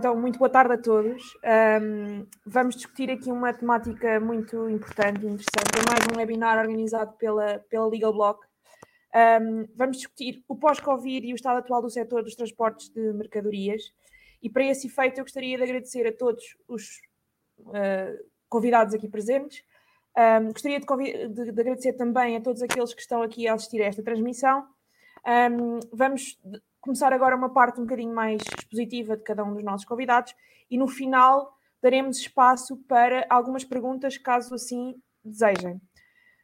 então, muito boa tarde a todos. Um, vamos discutir aqui uma temática muito importante e interessante. É mais um webinar organizado pela, pela Legal Block. Um, vamos discutir o pós-Covid e o estado atual do setor dos transportes de mercadorias. E para esse efeito, eu gostaria de agradecer a todos os uh, convidados aqui presentes. Um, gostaria de, de, de, agradecer também a todos aqueles que estão aqui a assistir a esta transmissão. vamos começar agora uma parte um bocadinho mais expositiva de cada um dos nossos convidados e no final daremos espaço para algumas perguntas, caso assim desejem.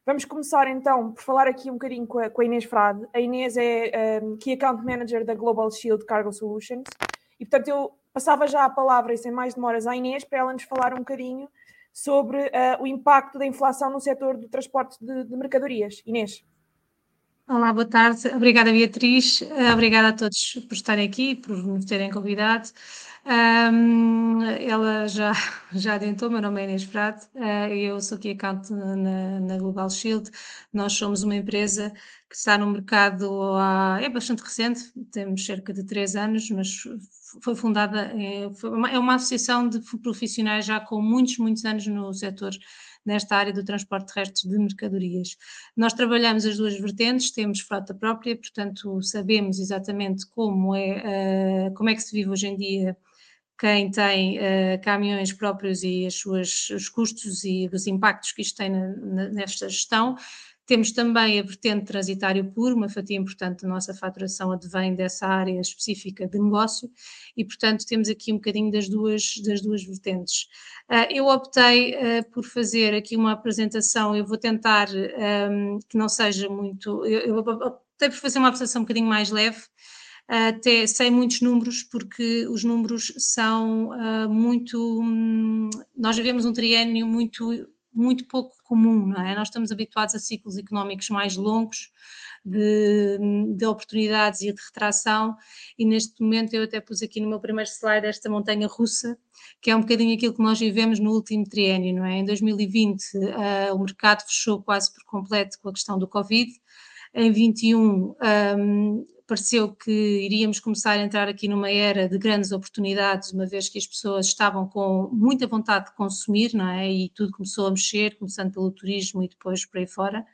Vamos começar então por falar aqui um bocadinho com a, com a Inês Frade. A Inês é um, Key Account Manager da Global Shield Cargo Solutions e, portanto, eu passava já a palavra e sem mais demoras à Inês para ela nos falar um bocadinho sobre uh, o impacto da inflação no setor do transporte de, de mercadorias. Inês. Olá, boa tarde. Obrigada, Beatriz. Eh, obrigada a todos por estarem aqui, por nos terem convidado. Um, ela já, já adiantou, meu nome é Inês Prado, uh, eu sou aqui account na, na, Global Shield. Nós somos uma empresa que está no mercado há, é bastante recente, temos cerca de três anos, mas foi fundada, é, foi uma, é uma associação de profissionais já com muitos, muitos anos no setor nesta área do transporte terrestre de mercadorias. Nós trabalhamos as duas vertentes, temos frota própria, portanto sabemos exatamente como é, uh, como é que se vive hoje em dia quem tem uh, caminhões próprios e as suas, os custos e os impactos que isto tem na, na, nesta gestão. Temos também a vertente transitário puro, uma fatia importante da nossa faturação advém dessa área específica de negócio e, portanto, temos aqui um bocadinho das duas, das duas vertentes. Uh, eu optei uh, por fazer aqui uma apresentação, eu vou tentar que não seja muito, eu, optei por fazer uma apresentação um bocadinho mais leve, até sem muitos números, porque os números são uh, muito. Um, nós vivemos um triênio muito muito pouco comum, não é? Nós estamos habituados a ciclos económicos mais longos, de, de, oportunidades e de retração, e neste momento eu até pus aqui no meu primeiro slide esta montanha russa, que é um bocadinho aquilo que nós vivemos no último triênio, não é? Em 2020 uh, eh, o mercado fechou quase por completo com a questão do Covid, em 21 um, pareceu que iríamos começar a entrar aqui numa era de grandes oportunidades, uma vez que as pessoas estavam com muita vontade de consumir, não é? E tudo começou a mexer, começando pelo turismo e depois por aí fora.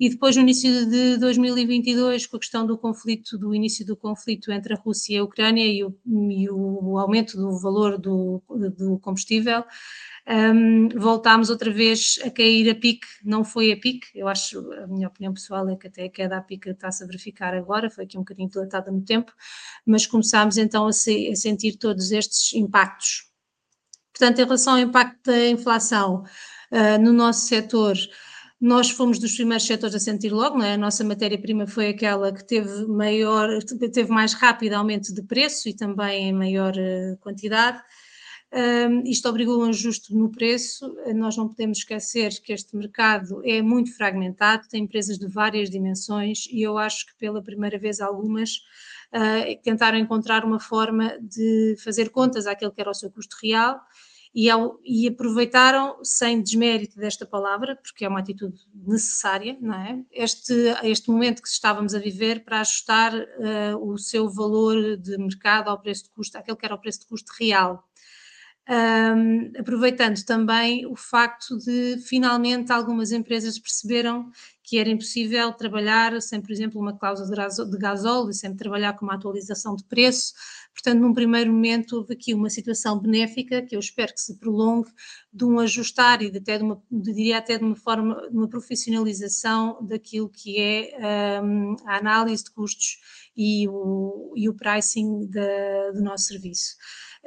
E depois, no início de 2022, com a questão do conflito, do início do conflito entre a Rússia e a Ucrânia e o, e o aumento do valor do, do combustível, um, voltámos outra vez a cair a pique, não foi a pique, eu acho, a minha opinião pessoal é que até a queda a pique está-se a verificar agora, foi aqui um bocadinho dilatada no tempo, mas começámos então a, se, a sentir todos estes impactos. Portanto, em relação ao impacto da inflação uh, no nosso setor, nós fomos dos primeiros setores a sentir logo, não é? A nossa matéria-prima foi aquela que teve maior, teve mais rápido aumento de preço e também em maior uh, quantidade. Um, isto obrigou um ajuste no preço. Nós não podemos esquecer que este mercado é muito fragmentado, tem empresas de várias dimensões e eu acho que pela primeira vez algumas uh, tentaram encontrar uma forma de fazer contas àquele que era o seu custo real e, ao, e, aproveitaram, sem desmérito desta palavra, porque é uma atitude necessária, não é? Este, este momento que estávamos a viver para ajustar uh, o seu valor de mercado ao preço de custo, aquele que era o preço de custo real um, aproveitando também o facto de finalmente algumas empresas perceberam que era impossível trabalhar sem, por exemplo, uma cláusula de gasóleo, sem trabalhar com uma atualização de preço. Portanto, num primeiro momento houve aqui uma situação benéfica que eu espero que se prolongue de um ajustar e de até de uma, de, diria até de uma forma, de uma profissionalização daquilo que é um, a análise de custos e o, e o pricing da, do nosso serviço.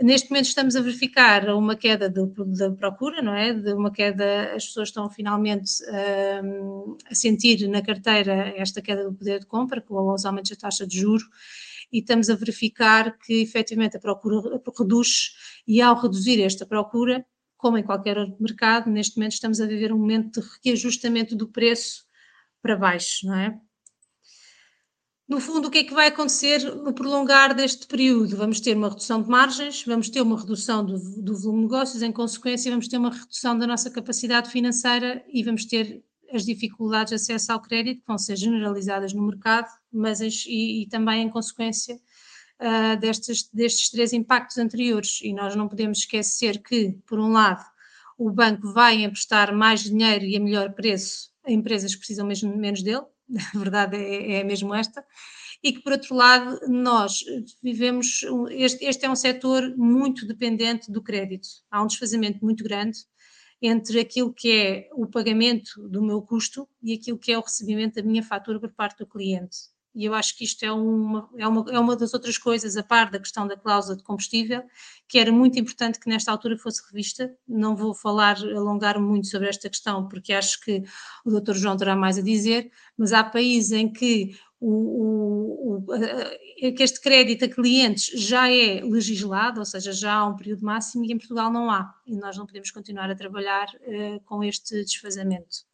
Neste momento estamos a verificar uma queda da procura, não é? De uma queda, as pessoas estão finalmente um, a sentir na carteira esta queda do poder de compra, com os aumentos da taxa de juro, e estamos a verificar que efetivamente a procura reduz, e ao reduzir esta procura, como em qualquer outro mercado, neste momento estamos a viver um momento de reajustamento do preço para baixo, não é? No fundo, o que é que vai acontecer no prolongar deste período? Vamos ter uma redução de margens, vamos ter uma redução do, do volume de negócios, em consequência, vamos ter uma redução da nossa capacidade financeira e vamos ter as dificuldades de acesso ao crédito, que vão ser generalizadas no mercado, mas e, e também, em consequência, uh, destes, destes três impactos anteriores. E nós não podemos esquecer que, por um lado, o banco vai emprestar mais dinheiro e a melhor preço a empresas que precisam mesmo menos dele, a verdade é, é mesmo esta, e que, por outro lado, nós vivemos, este, este é um setor muito dependente do crédito. Há um desfazamento muito grande entre aquilo que é o pagamento do meu custo e aquilo que é o recebimento da minha fatura por parte do cliente. E eu acho que isto é uma, é uma, é uma das outras coisas, a par da questão da cláusula de combustível, que era muito importante que nesta altura fosse revista. Não vou falar, alongar muito sobre esta questão, porque acho que o Dr. João terá mais a dizer, mas há países em que o, o, o, que este crédito a clientes já é legislado, ou seja, já há um período máximo e em Portugal não há, e nós não podemos continuar a trabalhar uh, com este desfazamento.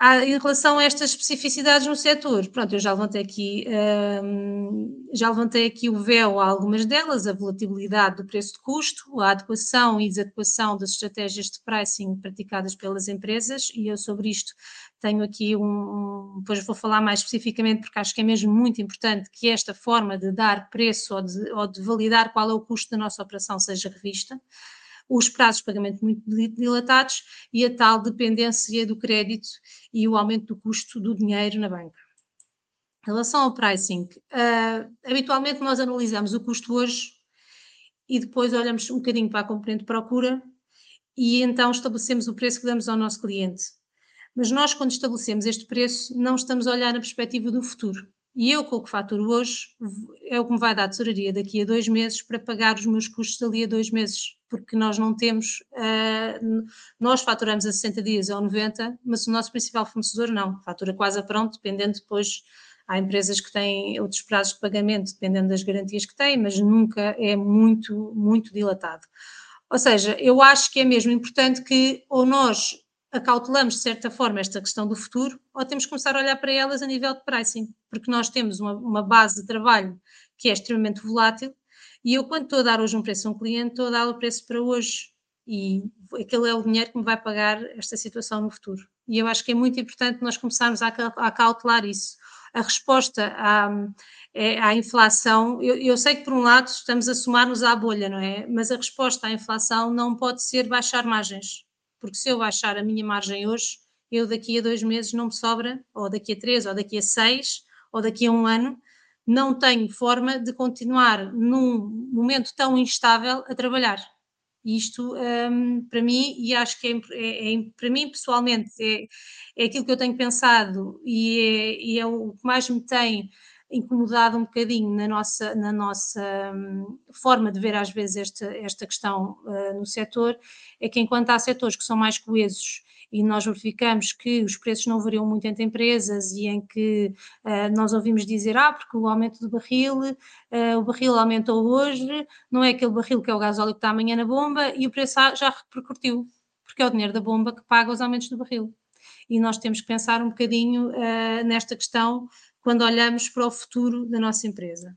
Ah, em relação a estas especificidades no setor, pronto, eu já levantei aqui, um, já levantei aqui o véu a algumas delas, a volatilidade do preço de custo, a adequação e desadequação das estratégias de pricing praticadas pelas empresas, e eu sobre isto tenho aqui um, depois vou falar mais especificamente porque acho que é mesmo muito importante que esta forma de dar preço ou de, ou de validar qual é o custo da nossa operação seja revista os prazos de pagamento muito dilatados e a tal dependência do crédito e o aumento do custo do dinheiro na banca. Em relação ao pricing, uh, habitualmente nós analisamos o custo hoje e depois olhamos um bocadinho para a componente de procura e então estabelecemos o preço que damos ao nosso cliente. Mas nós, quando estabelecemos este preço, não estamos a olhar na perspectiva do futuro. E eu, com o que faturo hoje, é o que me vai dar a tesouraria daqui a dois meses para pagar os meus custos ali a dois meses porque nós não temos, uh, nós faturamos a 60 dias ou 90, mas o nosso principal fornecedor não, fatura quase a pronto, dependendo depois, há empresas que têm outros prazos de pagamento, dependendo das garantias que têm, mas nunca é muito, muito dilatado. Ou seja, eu acho que é mesmo importante que ou nós acautelamos de certa forma esta questão do futuro, ou temos que começar a olhar para elas a nível de pricing, porque nós temos uma, uma base de trabalho que é extremamente volátil e eu, quando estou a dar hoje um preço a um cliente, estou a dar o preço para hoje. E aquele é o dinheiro que me vai pagar esta situação no futuro. E eu acho que é muito importante nós começarmos a, a isso. A resposta à, é, à inflação, eu, eu, sei que por um lado estamos a somar-nos à bolha, não é? Mas a resposta à inflação não pode ser baixar margens. Porque se eu baixar a minha margem hoje, eu daqui a dois meses não me sobra, ou daqui a três, ou daqui a seis, ou daqui a um ano, não tenho forma de continuar num momento tão instável a trabalhar. Isto um, para mim, e acho que é, é, é, para mim pessoalmente, é, é aquilo que eu tenho pensado e é, e é o que mais me tem incomodado um bocadinho na nossa, na nossa um, forma de ver às vezes esta, esta questão uh, no setor, é que enquanto há setores que são mais coesos e nós verificamos que os preços não variam muito entre empresas e em que uh, nós ouvimos dizer, ah, porque o aumento do barril, uh, o barril aumentou hoje, não é aquele barril que é o gasóleo que está amanhã na bomba e o preço já repercutiu, porque é o dinheiro da bomba que paga os aumentos do barril. E nós temos que pensar um bocadinho uh, nesta questão quando olhamos para o futuro da nossa empresa.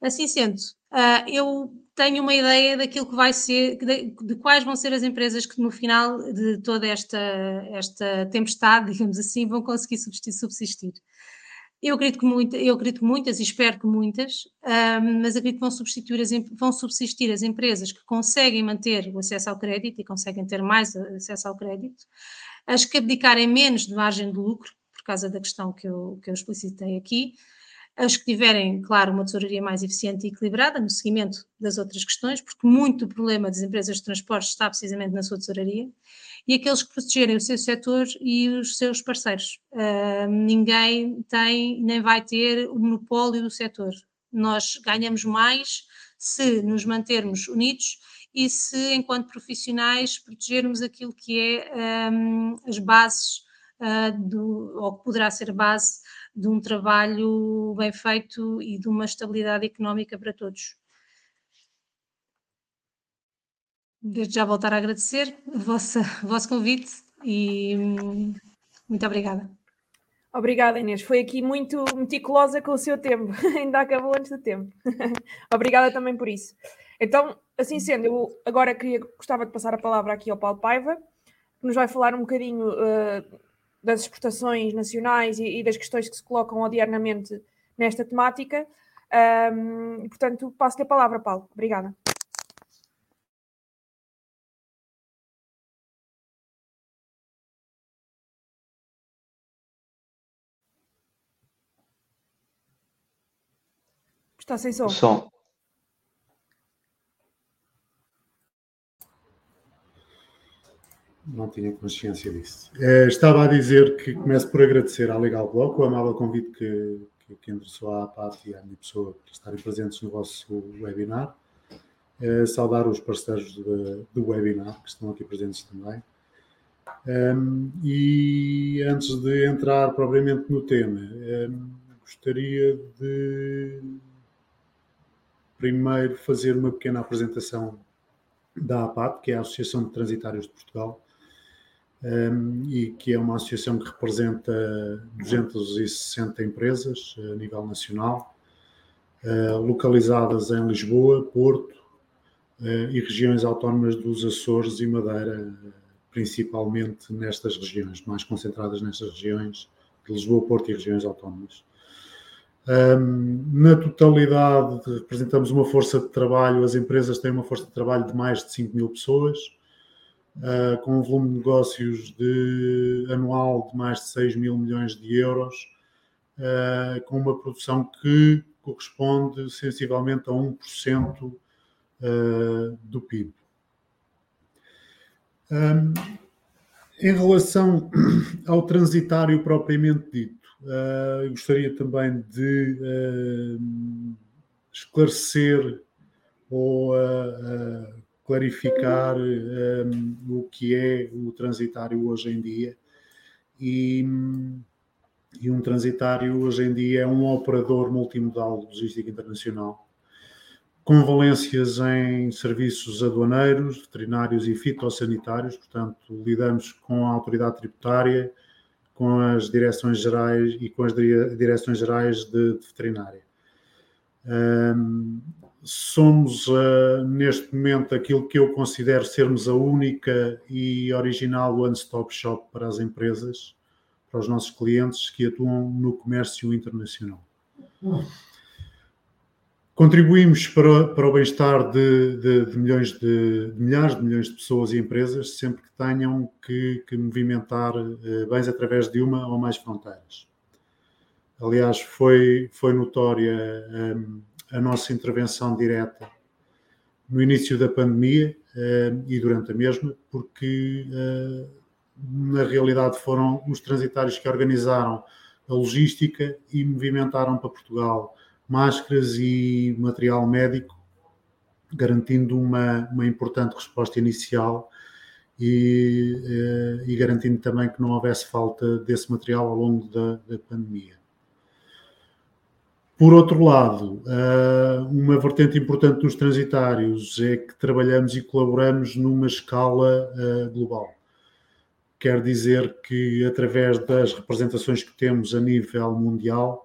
Assim sendo, uh, eu tenho uma ideia daquilo que vai ser, de, quais vão ser as empresas que no final de toda esta, esta tempestade, digamos assim, vão conseguir subsistir. Eu acredito que, muito, eu acredito que muitas e espero que muitas, uh, mas acredito que vão, substituir as, vão subsistir as empresas que conseguem manter o acesso ao crédito e conseguem ter mais acesso ao crédito, as que abdicarem menos de margem de lucro, causa da questão que eu, que eu explicitei aqui, as que tiverem, claro, uma tesouraria mais eficiente e equilibrada no seguimento das outras questões, porque muito do problema das empresas de transportes está precisamente na sua tesouraria, e aqueles que protegerem o seu setor e os seus parceiros. Uh, ninguém tem nem vai ter o monopólio do setor. Nós ganhamos mais se nos mantermos unidos e se, enquanto profissionais, protegermos aquilo que é um, as bases uh, do, ou que poderá ser base de um trabalho bem feito e de uma estabilidade económica para todos. Desde já voltar a agradecer o vosso convite e hum, muito obrigada. Obrigada, Inês. Foi aqui muito meticulosa com o seu tempo. Ainda acabou antes do tempo. obrigada também por isso. Então, assim sendo, eu agora queria, gostava de passar a palavra aqui ao Paulo Paiva, que nos vai falar um bocadinho uh, das exportações nacionais e, e, das questões que se colocam odiernamente nesta temática. Um, portanto, passo-lhe a palavra, Paulo. Obrigada. Está sem som. Som. Não tinha consciência disso. É, estava a dizer que começo por agradecer à Legal Block o amável convite que, que, que endereçou à PAT e à minha pessoa por estarem presentes no vosso webinar. É, saudar os parceiros de, do webinar que estão aqui presentes também. Um, e antes de entrar propriamente no tema, um, gostaria de primeiro fazer uma pequena apresentação da APAT, que é a Associação de Transitários de Portugal, um, e que é uma associação que representa 260 empresas a nível nacional, uh, localizadas em Lisboa, Porto uh, e regiões autónomas dos Açores e Madeira, principalmente nestas regiões, mais concentradas nestas regiões de Lisboa, Porto e regiões autónomas. Um, na totalidade, representamos uma força de trabalho, as empresas têm uma força de trabalho de mais de 5 mil pessoas, uh, com um volume de negócios de, anual de mais de 6 mil milhões de euros, uh, com uma produção que corresponde sensivelmente a 1% uh, ah, do PIB. Um, em relação ao transitário propriamente dito, Uh, gostaria também de uh, esclarecer ou uh, clarificar um, o que é o transitário hoje em dia. E, e, um transitário hoje em dia é um operador multimodal de logística internacional, com valências em serviços aduaneiros, veterinários e fitossanitários, portanto, lidamos com a autoridade tributária com as direções gerais e com as direções gerais de, de veterinária. Um, somos uh, neste momento aquilo que eu considero sermos a única e original one-stop shop para as empresas, para os nossos clientes que atuam no comércio internacional. Contribuímos para, para o bem-estar de, de, de, milhões de, de, milhares de milhões de pessoas e empresas sempre que tenham que, que movimentar uh, bens através de uma ou mais fronteiras. Aliás, foi, foi notória um, a nossa intervenção direta no início da pandemia uh, e durante a mesma, porque uh, na realidade foram os transitários que organizaram a logística e movimentaram para Portugal máscaras e material médico, garantindo uma, uma importante resposta inicial e, eh, e, garantindo também que não houvesse falta desse material ao longo da, da pandemia. Por outro lado, eh, uma vertente importante dos transitários é que trabalhamos e colaboramos numa escala eh, global. Quer dizer que, através das representações que temos a nível mundial,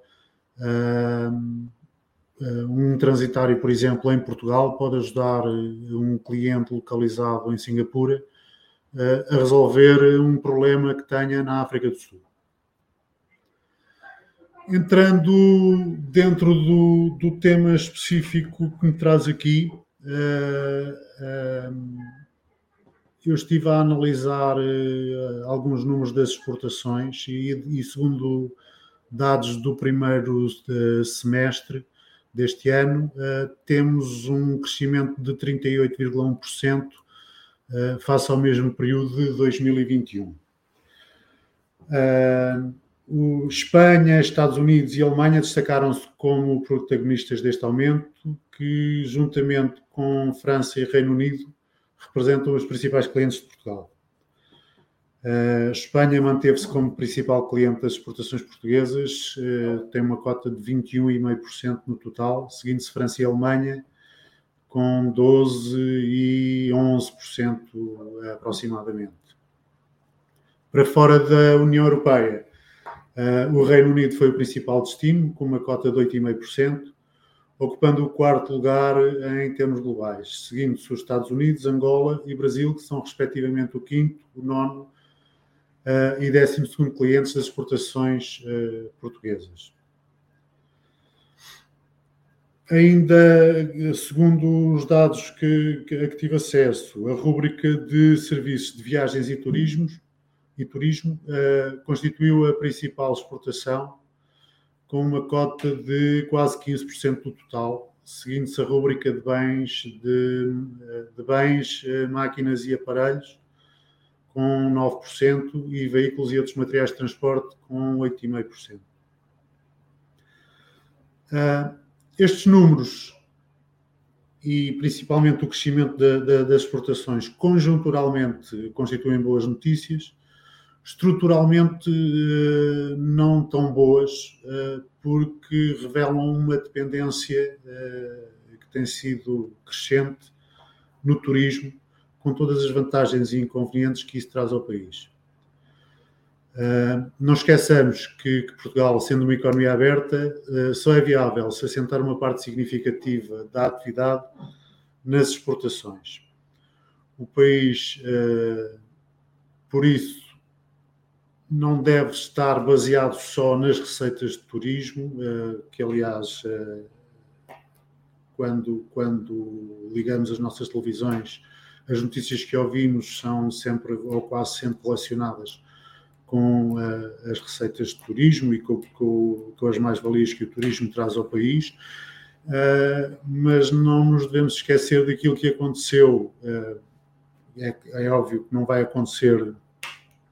um transitário, por exemplo, em Portugal, pode ajudar um cliente localizado em Singapura a resolver um problema que tenha na África do Sul. Entrando dentro do, do tema específico que me traz aqui, eu estive a analisar alguns números das exportações e, e segundo dados do primeiro semestre deste ano, eh, temos um crescimento de 38,1% eh, face ao mesmo período de 2021. O Espanha, Estados Unidos e Alemanha destacaram-se como protagonistas deste aumento, que, juntamente com França e Reino Unido, representam os principais clientes de Portugal. A Espanha manteve-se como principal cliente das exportações portuguesas, eh, tem uma cota de 21,5% no total, seguindo-se França e Alemanha, com 12% e 11% aproximadamente. Para fora da União Europeia, eh, o Reino Unido foi o principal destino, com uma cota de 8,5%, ocupando o quarto lugar em termos globais, seguindo-se os Estados Unidos, Angola e Brasil, que são respectivamente o quinto, o nono uh, e 12 clientes das exportações uh, portuguesas. Ainda, segundo os dados que, que, a que tive acesso, a rúbrica de serviços de viagens e, turismos, e turismo uh, constituiu a principal exportação, com uma cota de quase 15% do total, seguindo-se a rúbrica de bens, de, de bens, eh, máquinas e aparelhos, com 9%, e veículos e outros materiais de transporte, com 8,5%. Uh, estes números e principalmente o crescimento da, da, das exportações conjunturalmente constituem boas notícias, estruturalmente uh, não tão boas, uh, porque revelam uma dependência que tem sido crescente no turismo, com todas as vantagens e inconvenientes que isso traz ao país. Não esqueçamos que, Portugal, sendo uma economia aberta, só é viável se assentar uma parte significativa da atividade nas exportações. O país, por isso, não deve estar baseado só nas receitas de turismo, que aliás, quando, quando ligamos as nossas televisões, as notícias que ouvimos são sempre ou quase sempre relacionadas com uh, as receitas de turismo e com, com, com as mais-valias que o turismo traz ao país, uh, mas não nos devemos esquecer daquilo que aconteceu. Uh, é, é, óbvio que não vai acontecer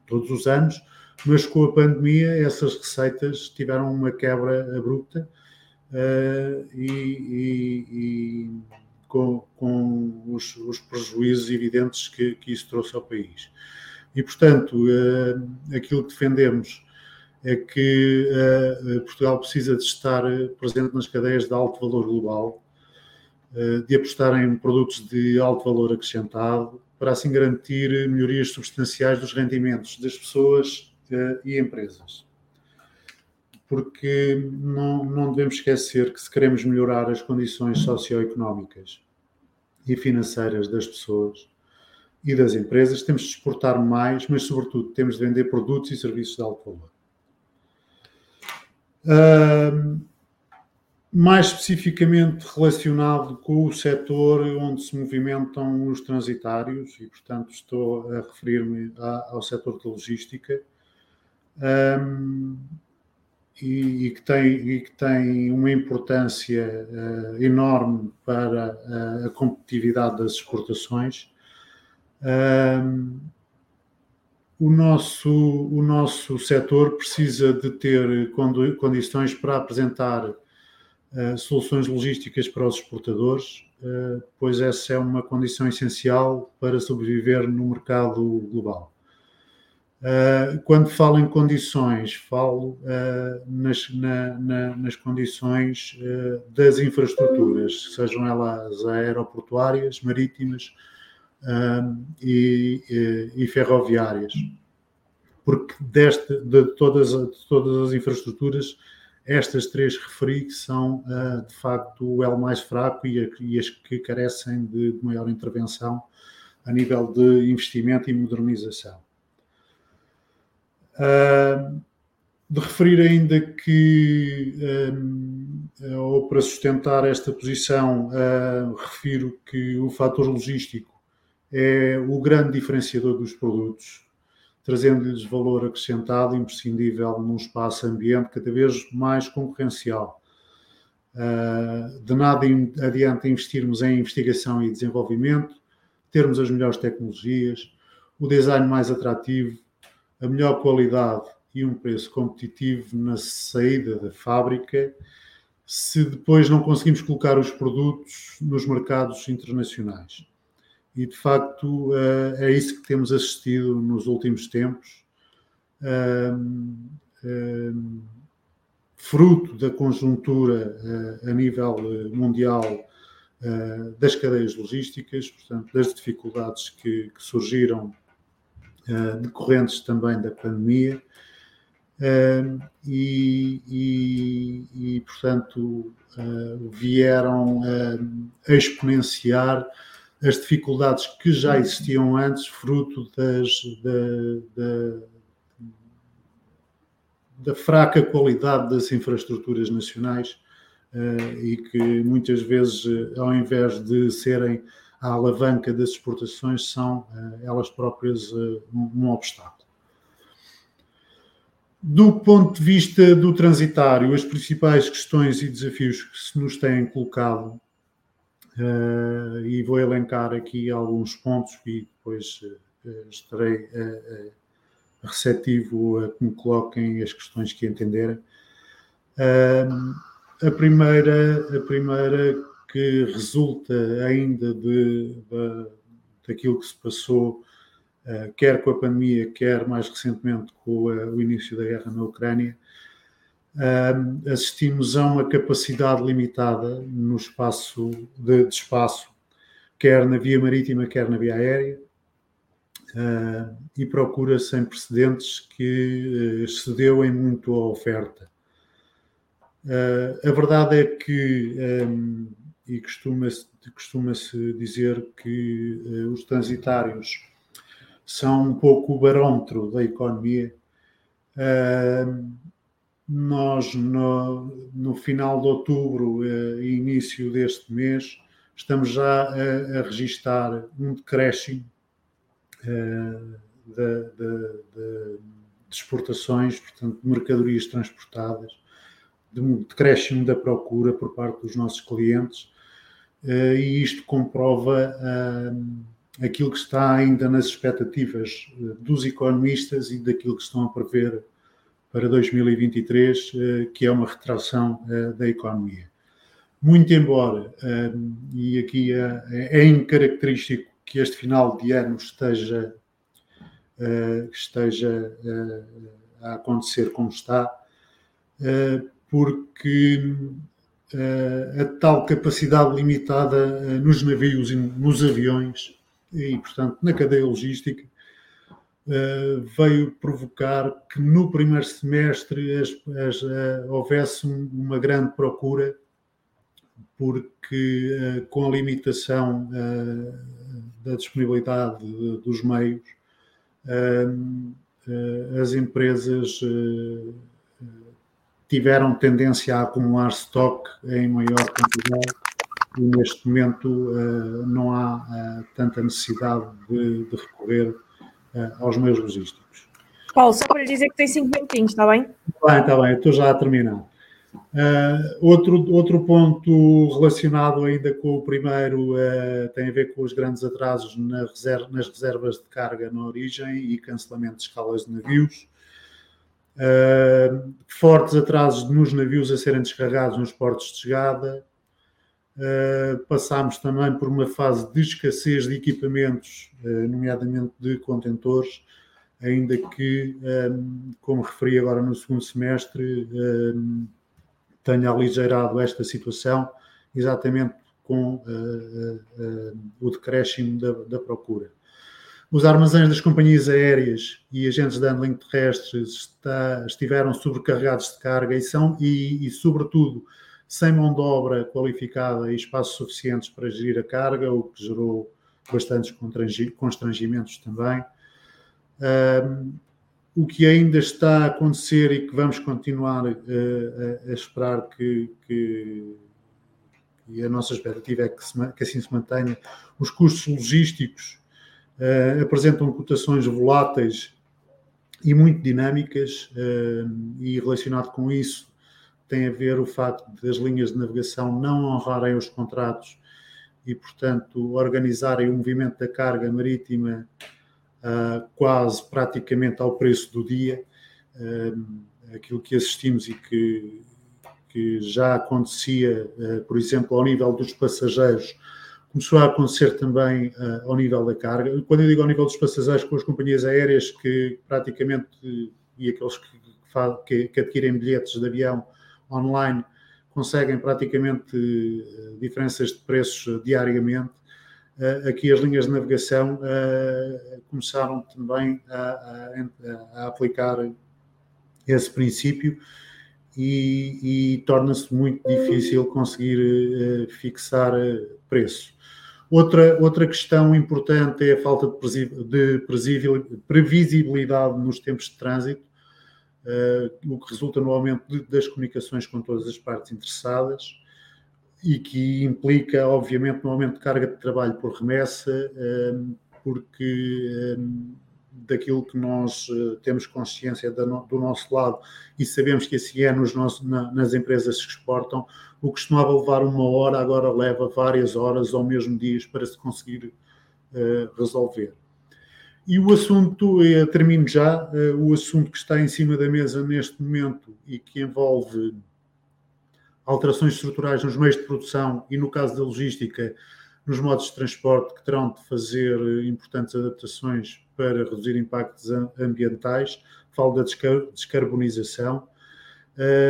todos os anos, mas com a pandemia essas receitas tiveram uma quebra abrupta e, e, e com, com os, os, prejuízos evidentes que, que isso trouxe ao país. E, portanto, uh, aquilo que defendemos é que uh, Portugal precisa de estar presente nas cadeias de alto valor global, uh, de apostar em produtos de alto valor acrescentado, para assim garantir melhorias substanciais dos rendimentos das pessoas e empresas. Porque não, não devemos esquecer que, se queremos melhorar as condições socioeconómicas e financeiras das pessoas, e das empresas, temos de exportar mais, mas, sobretudo, temos de vender produtos e serviços de alto valor. Uh, mais especificamente relacionado com o setor onde se movimentam os transitários, e, portanto, estou a referir-me ao setor de logística, um, e, e, que tem, e que tem uma importância uh, enorme para a, a competitividade das exportações um, o nosso, o nosso setor precisa de ter condições para apresentar uh, soluções logísticas para os exportadores, uh, pois essa é uma condição essencial para sobreviver no mercado global. Uh, quando falo em condições, falo nas, na, na, nas condições das infraestruturas, sejam elas aeroportuárias, marítimas, e, e, ferroviárias, porque deste, de, todas, de todas as infraestruturas, estas três referi que são uh, de facto o elo mais fraco e, a, e as que carecem de, maior intervenção a nível de investimento e modernização. Uh, de referir ainda que, um, ou para sustentar esta posição, uh, refiro que o fator logístico é o grande diferenciador dos produtos, trazendo-lhes valor acrescentado imprescindível num espaço ambiente cada vez mais concorrencial. Uh, de nada adianta investirmos em investigação e desenvolvimento, termos as melhores tecnologias, o design mais atrativo, a melhor qualidade e um preço competitivo na saída da fábrica, se depois não conseguimos colocar os produtos nos mercados internacionais. E de facto eh, é isso que temos assistido nos últimos tempos, fruto da conjuntura eh, a nível eh, mundial das cadeias logísticas, portanto, das dificuldades que, que surgiram decorrentes também da pandemia. e, e, e, portanto, vieram a exponenciar as dificuldades que já existiam antes, fruto das, da, da, da fraca qualidade das infraestruturas nacionais e que muitas vezes, ao invés de serem a alavanca das exportações, são elas próprias um obstáculo. Do ponto de vista do transitário, as principais questões e desafios que se nos têm colocado, uh, e vou elencar aqui alguns pontos e depois estarei receptivo a que me coloquem as questões que entenderem. a, primeira, a primeira que resulta ainda de, de daquilo que se passou eh, quer com a pandemia, quer mais recentemente com eh, o início da guerra na Ucrânia, eh, assistimos a uma capacidade limitada no espaço de, de espaço, quer na via marítima, quer na via aérea, e procura sem precedentes que excedeu em muito a oferta. a verdade é que, e costuma-se costuma dizer que os transitários são um pouco o barómetro da economia. Uh, nós, no, no, final de outubro uh, e início deste mês, estamos já a, a registar um decréscimo uh, de, de, de, de, exportações, portanto, de mercadorias transportadas, de um decréscimo da procura por parte dos nossos clientes, e isto comprova aquilo que está ainda nas expectativas eh, dos economistas e daquilo que estão a prever para 2023, eh, que é uma retração eh, da economia. Muito embora, e aqui é incaracterístico que este final de ano esteja, esteja a acontecer como está, porque a tal capacidade limitada nos navios e nos aviões e, portanto, na cadeia logística, uh, veio provocar que no primeiro semestre as, as, houvesse uma grande procura, porque com a limitação da disponibilidade de, dos meios, as empresas tiveram tendência a acumular estoque em maior quantidade e neste momento uh, não há uh, tanta necessidade de, de recorrer uh, aos meios logísticos. Paulo, só para lhe dizer que tem cinco minutinhos, está bem? Está bem, está bem, estou já a terminar. outro, outro ponto relacionado ainda com o primeiro tem a ver com os grandes atrasos na reserva, nas reservas de carga na origem e cancelamento de escalas de navios. Fortes atrasos nos navios a serem descarregados nos portos de chegada, Uh, passámos também por uma fase de escassez de equipamentos, uh, nomeadamente de contentores, ainda que, um, como referi agora no segundo semestre, um, tenha aligeirado esta situação, exatamente com uh, o decréscimo da, da, procura. Os armazéns das companhias aéreas e agentes de handling terrestres está, estiveram sobrecarregados de carga e são, e, e sobretudo, sem mão de obra qualificada e espaços suficientes para gerir a carga, o que gerou bastantes constrangimentos também. Um, o que ainda está a acontecer e que vamos continuar uh, a, a, esperar que, que, e a nossa expectativa é que, se, que assim se mantenha, os custos logísticos apresentam cotações voláteis e muito dinâmicas uh, e relacionado com isso tem a ver o facto das linhas de navegação não honrarem os contratos e, portanto, organizarem o movimento da carga marítima uh, quase praticamente ao preço do dia. Aquilo que assistimos e que, que já acontecia, por exemplo, ao nível dos passageiros, começou a acontecer também ao nível da carga. Quando eu digo ao nível dos passageiros, com as companhias aéreas que praticamente, e aqueles que, que, que adquirem bilhetes de avião, online conseguem praticamente eh, diferenças de preços diariamente. Eh, aqui as linhas de navegação eh, começaram também a, a, a aplicar esse princípio e, e torna-se muito difícil conseguir fixar preço. Outra, outra questão importante é a falta de previsibilidade nos tempos de trânsito uh, o que resulta no aumento das comunicações com todas as partes interessadas e que implica, obviamente, no aumento de carga de trabalho por remessa, um, porque um, daquilo que nós uh, temos consciência do nosso lado e sabemos que assim é nos nossos, na, nas empresas que exportam, o que costumava levar uma hora agora leva várias horas ou mesmo dias para se conseguir uh, resolver. E o assunto, uh, termino já, o assunto que está em cima da mesa neste momento e que envolve alterações estruturais nos meios de produção e, no caso da logística, nos modos de transporte, que terão de fazer importantes adaptações para reduzir impactos ambientais. Falo da descarbonização.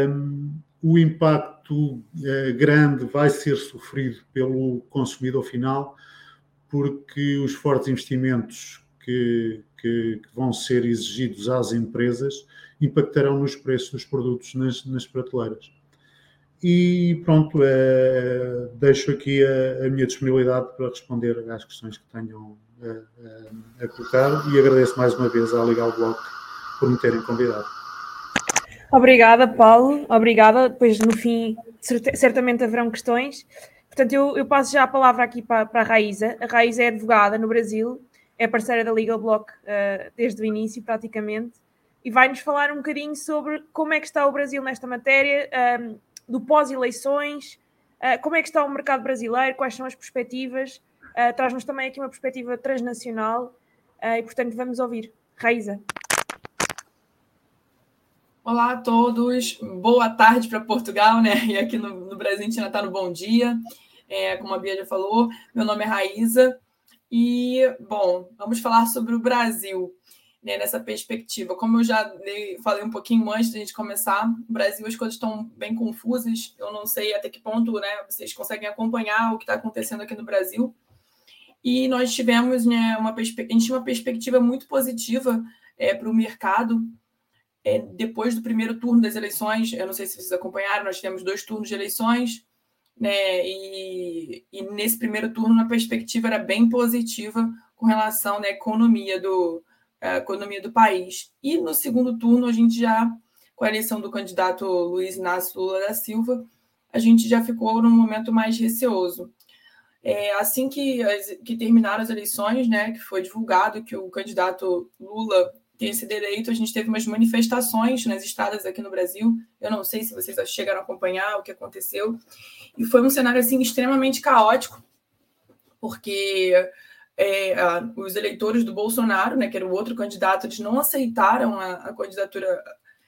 Um, o impacto eh, grande vai ser sofrido pelo consumidor final, porque os fortes investimentos que, que, que, vão ser exigidos às empresas impactarão nos preços dos produtos nas, nas prateleiras. E pronto, eh, deixo aqui a, a, minha disponibilidade para responder às questões que tenham a, eh, a, a colocar e agradeço mais uma vez à Legal Block por me terem convidado. Obrigada, Paulo. Obrigada. Depois, no fim, certamente haverão questões. Portanto, eu, eu passo já a palavra aqui para, para a Raíza. A Raíza é advogada no Brasil, é parceira da Legal Block uh, desde o início, praticamente, e vai-nos falar um bocadinho sobre como é que está o Brasil nesta matéria, um, ehm, do pós-eleições, uh, como é que está o mercado brasileiro, quais são as perspectivas. Uh, Traz-nos também aqui uma perspectiva transnacional e, portanto, vamos ouvir. Raíza. Olá a todos, boa tarde para Portugal, né? E aqui no, no, Brasil a gente ainda está no bom dia. É, como a Bia já falou, meu nome é Raíza. E, bom, vamos falar sobre o Brasil né, nessa perspectiva. Como eu já falei um pouquinho antes da gente começar, no Brasil as coisas estão bem confusas. Eu não sei até que ponto né, vocês conseguem acompanhar o que está acontecendo aqui no Brasil. E nós tivemos né, uma, a gente uma perspectiva muito positiva é, para o mercado é, depois do primeiro turno das eleições, eu não sei se vocês acompanharam, nós tivemos dois turnos de eleições, né? E, e nesse primeiro turno a perspectiva era bem positiva com relação à né, economia do economia do país. E no segundo turno a gente já com a eleição do candidato Luiz Inácio Lula da Silva, a gente já ficou num momento mais receoso. É, assim que, que terminaram as eleições, né, que foi divulgado que o candidato Lula tenha sido eleito, a gente teve umas manifestações nas estradas aqui no Brasil. Eu não sei se vocês chegaram a acompanhar o que aconteceu. E foi um cenário assim extremamente caótico, porque é, a, os eleitores do Bolsonaro, né, que era o outro candidato, eles não aceitaram a, a candidatura,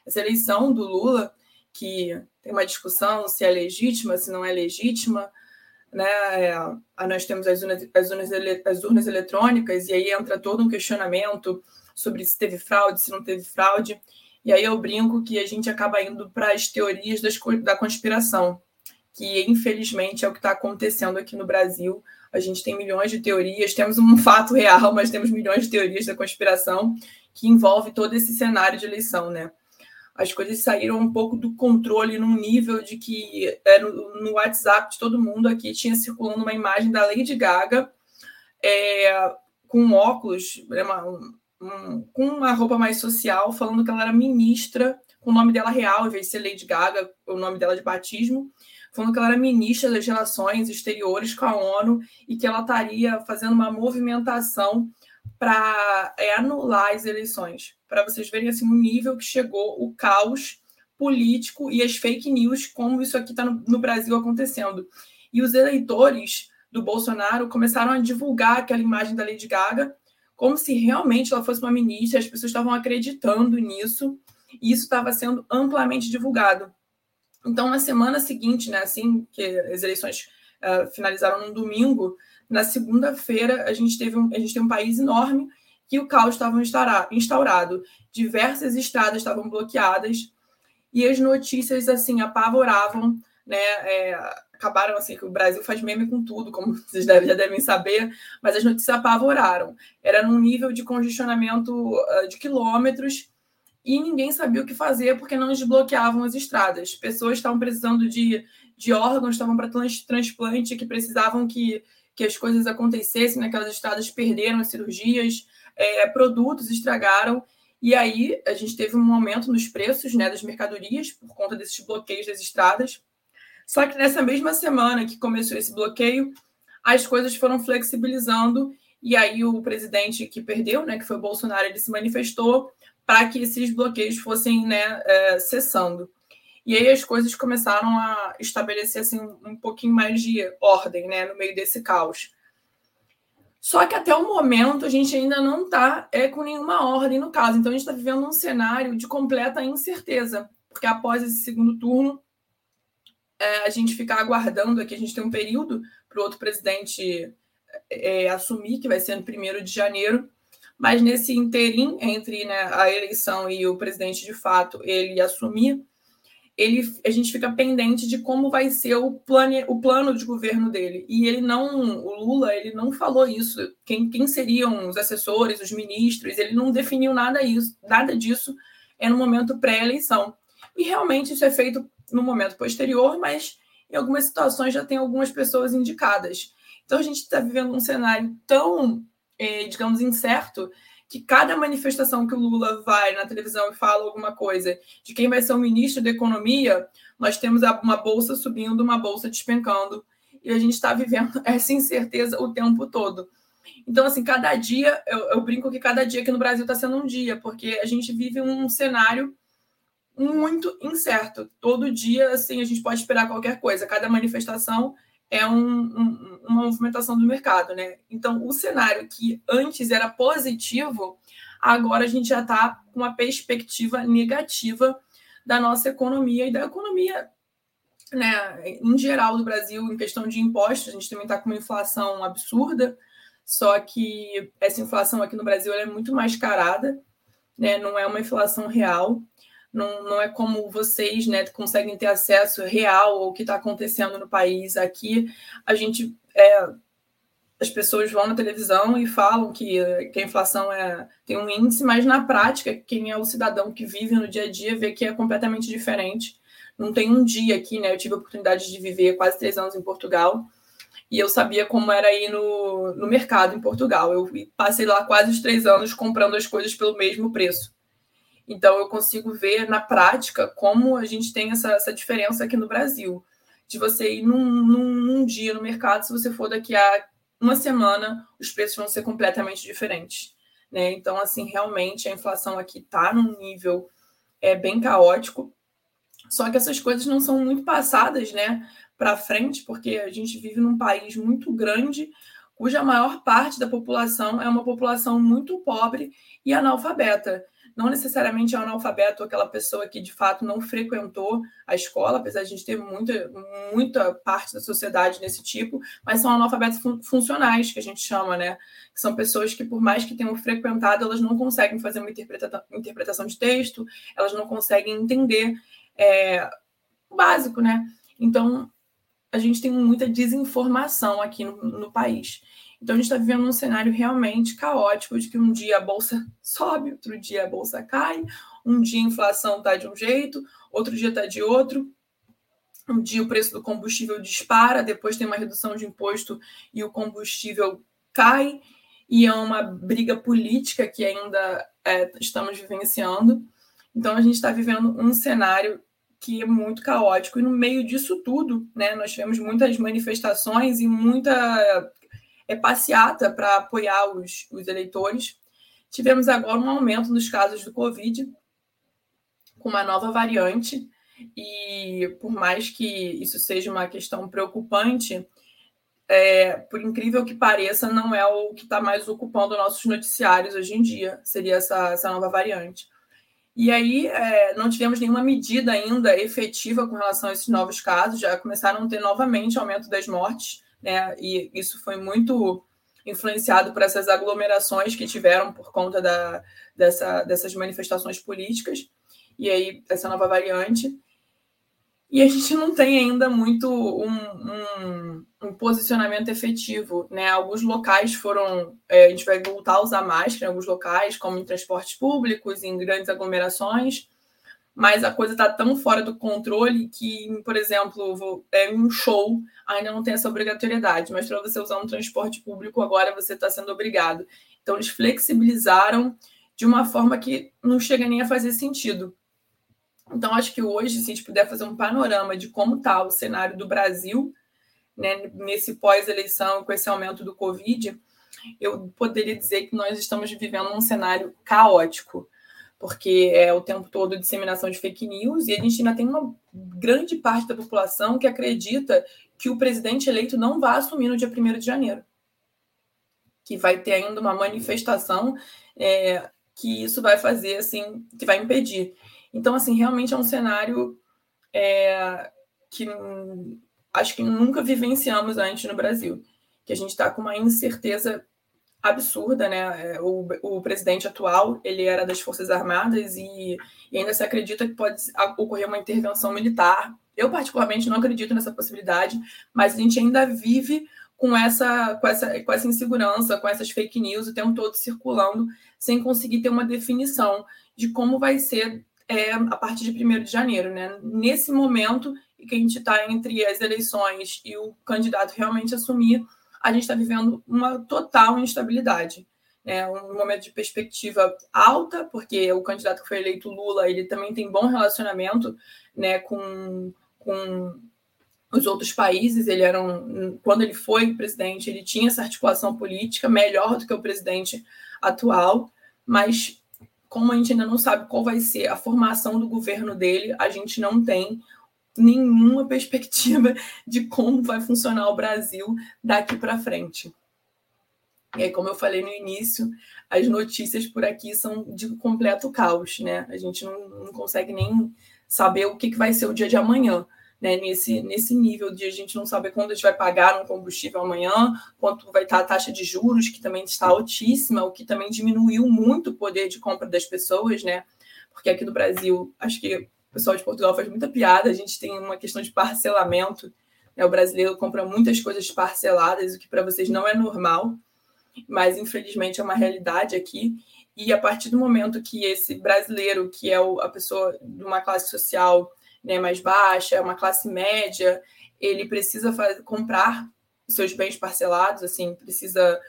essa eleição do Lula, que tem uma discussão se é legítima, se não é legítima. Né? É, nós temos as urnas, as, urnas, as urnas eletrônicas, e aí entra todo um questionamento sobre se teve fraude, se não teve fraude. E aí eu brinco que a gente acaba indo para as teorias das, da conspiração, que infelizmente é o que está acontecendo aqui no Brasil. A gente tem milhões de teorias, temos um fato real, mas temos milhões de teorias da conspiração que envolve todo esse cenário de eleição, né? As coisas saíram um pouco do controle num nível de que é, no, no WhatsApp de todo mundo aqui tinha circulando uma imagem da Lady Gaga é, com óculos, né, uma, um, com uma roupa mais social, falando que ela era ministra, com o nome dela real, em vez de ser Lady Gaga, o nome dela de batismo, falando que ela era ministra das Relações Exteriores com a ONU e que ela estaria fazendo uma movimentação para é, anular as eleições. Para vocês verem assim, o nível que chegou o caos político e as fake news, como isso aqui está no, no Brasil acontecendo. E os eleitores do Bolsonaro começaram a divulgar aquela imagem da Lady Gaga como se realmente ela fosse uma ministra, as pessoas estavam acreditando nisso, e isso estava sendo amplamente divulgado. Então, na semana seguinte, né, assim que as eleições uh, finalizaram no domingo, na segunda-feira a gente teve um, a gente tem um país enorme que o caos estava instaurado, diversas estradas estavam bloqueadas e as notícias assim apavoravam, né? É, acabaram assim, que o Brasil faz meme com tudo, como vocês já devem saber, mas as notícias apavoraram. Era num nível de congestionamento uh, de quilômetros e ninguém sabia o que fazer porque não desbloqueavam as estradas. Pessoas estavam precisando de, de órgãos, estavam para transplante, que precisavam que, que as coisas acontecessem naquelas estradas, perderam as cirurgias, é, produtos estragaram E aí a gente teve um aumento nos preços né, das mercadorias por conta desses bloqueios das estradas. Só que nessa mesma semana que começou esse bloqueio, as coisas foram flexibilizando e aí o presidente que perdeu, né, que foi o Bolsonaro, ele se manifestou para que esses bloqueios fossem né, é, cessando. E aí as coisas começaram a estabelecer assim, um pouquinho mais de ordem né, no meio desse caos. Só que até o momento a gente ainda não está é, com nenhuma ordem no caso. Então a gente está vivendo um cenário de completa incerteza, porque após esse segundo turno é, a gente ficar aguardando aqui, a gente tem um período para o outro presidente é, assumir, que vai ser no primeiro de janeiro, mas nesse interim entre né, a eleição e o presidente de fato ele assumir, ele, a gente fica pendente de como vai ser o plano, o plano de governo dele. E ele não, o Lula, ele não falou isso. Quem, quem seriam os assessores, os ministros, ele não definiu nada, isso, nada disso é no momento pré-eleição. E realmente isso é feito no momento posterior, mas em algumas situações já tem algumas pessoas indicadas. Então a gente está vivendo um cenário tão, eh, digamos, incerto que cada manifestação que o Lula vai na televisão e fala alguma coisa de quem vai ser o ministro da Economia, nós temos uma bolsa subindo, uma bolsa despencando, e a gente está vivendo essa incerteza o tempo todo. Então, assim, cada dia, eu, eu brinco que cada dia aqui no Brasil está sendo um dia, porque a gente vive um cenário muito incerto. Todo dia, assim, a gente pode esperar qualquer coisa. Cada manifestação é um, um, uma movimentação do mercado, né? Então, o cenário que antes era positivo, agora a gente já está com uma perspectiva negativa da nossa economia e da economia, né, em geral do Brasil, em questão de impostos. A gente também está com uma inflação absurda, só que essa inflação aqui no Brasil é muito mascarada, né? Não é uma inflação real não, não é como vocês né, conseguem ter acesso real ao que está acontecendo no país. Aqui a gente é, as pessoas vão na televisão e falam que, que a inflação é, tem um índice, mas na prática, quem é o cidadão que vive no dia a dia vê que é completamente diferente. Não tem um dia aqui, né? Eu tive a oportunidade de viver quase três anos em Portugal e eu sabia como era ir no, no mercado em Portugal. Eu passei lá quase os três anos comprando as coisas pelo mesmo preço. Então, eu consigo ver na prática como a gente tem essa, essa diferença aqui no Brasil. De você ir num, num, num, dia no mercado, se você for daqui a uma semana, os preços vão ser completamente diferentes. Né? Então, assim, realmente a inflação aqui está num nível é, bem caótico. Só que essas coisas não são muito passadas né, para frente, porque a gente vive num país muito grande, cuja maior parte da população é uma população muito pobre e analfabeta não necessariamente é analfabeto aquela pessoa que de fato não frequentou a escola, apesar de a gente ter muita, muita parte da sociedade nesse tipo, mas são analfabetos fun funcionais, que a gente chama, né? São pessoas que, por mais que tenham frequentado, elas não conseguem fazer uma interpreta interpretação de texto, elas não conseguem entender é, o básico, né? Então, a gente tem muita desinformação aqui no, no país. Então, a gente está vivendo um cenário realmente caótico de que um dia a bolsa sobe, outro dia a bolsa cai, um dia a inflação está de um jeito, outro dia está de outro. Um dia o preço do combustível dispara, depois tem uma redução de imposto e o combustível cai, e é uma briga política que ainda é, estamos vivenciando. Então, a gente está vivendo um cenário que é muito caótico, e no meio disso tudo, né, nós tivemos muitas manifestações e muita é, passeata para apoiar os, os eleitores. Tivemos agora um aumento nos casos do Covid, com uma nova variante, e por mais que isso seja uma questão preocupante, é, por incrível que pareça, não é o que está mais ocupando nossos noticiários hoje em dia, seria essa, essa nova variante. E aí, é, não tivemos nenhuma medida ainda efetiva com relação a esses novos casos, já começaram a ter novamente aumento das mortes né? E isso foi muito influenciado por essas aglomerações que tiveram por conta da, dessa, dessas manifestações políticas, e aí essa nova variante. E a gente não tem ainda muito um, um, um posicionamento efetivo. Né? Alguns locais foram. É, a gente vai voltar a usar máscara em alguns locais, como em transportes públicos, em grandes aglomerações mas a coisa está tão fora do controle que, por exemplo, é um show ainda não tem essa obrigatoriedade, mas para você usar um transporte público agora você está sendo obrigado. Então eles flexibilizaram de uma forma que não chega nem a fazer sentido. Então, acho que hoje, se a gente puder fazer um panorama de como está o cenário do Brasil, né, nesse pós-eleição, com esse aumento do Covid, eu poderia dizer que nós estamos vivendo um cenário caótico, porque é o tempo todo disseminação de fake news e a gente ainda tem uma grande parte da população que acredita que o presidente eleito não vai assumir no dia 1 de janeiro. Que vai ter ainda uma manifestação é, que isso vai fazer, assim, que vai impedir. Então, assim, realmente é um cenário é, que acho que nunca vivenciamos antes no Brasil. Que a gente está com uma incerteza absurda, né? É, o, o presidente atual, ele era das Forças Armadas e, e ainda se acredita que pode ocorrer uma intervenção militar. Eu, particularmente, não acredito nessa possibilidade, mas a gente ainda vive com essa, com essa, com essa insegurança, com essas fake news o tempo todo circulando, sem conseguir ter uma definição de como vai ser é, a partir de 1 de janeiro. Né? Nesse momento que a gente está entre as eleições e o candidato realmente assumir, a gente está vivendo uma total instabilidade. Né? Um momento de perspectiva alta, porque o candidato que foi eleito, Lula, ele também tem bom relacionamento né, com, com os outros países. Ele era um, quando ele foi presidente, ele tinha essa articulação política melhor do que o presidente atual, mas como a gente ainda não sabe qual vai ser a formação do governo dele, a gente não tem nenhuma perspectiva de como vai funcionar o Brasil daqui para frente. E aí, como eu falei no início, as notícias por aqui são de completo caos, né? A gente não, não consegue nem saber o que, que vai ser o dia de amanhã, né? Nesse, nesse nível de a gente não saber quando a gente vai pagar um combustível amanhã, quanto vai estar a taxa de juros, que também está altíssima, o que também diminuiu muito o poder de compra das pessoas, né? Porque aqui no Brasil, acho que o pessoal de Portugal faz muita piada, a gente tem uma questão de parcelamento. Né? O brasileiro compra muitas coisas parceladas, o que para vocês não é normal, mas infelizmente é uma realidade aqui. E a partir do momento que esse brasileiro, que é a pessoa de uma classe social né, mais baixa, uma classe média, ele precisa fazer, comprar seus bens parcelados, assim, precisa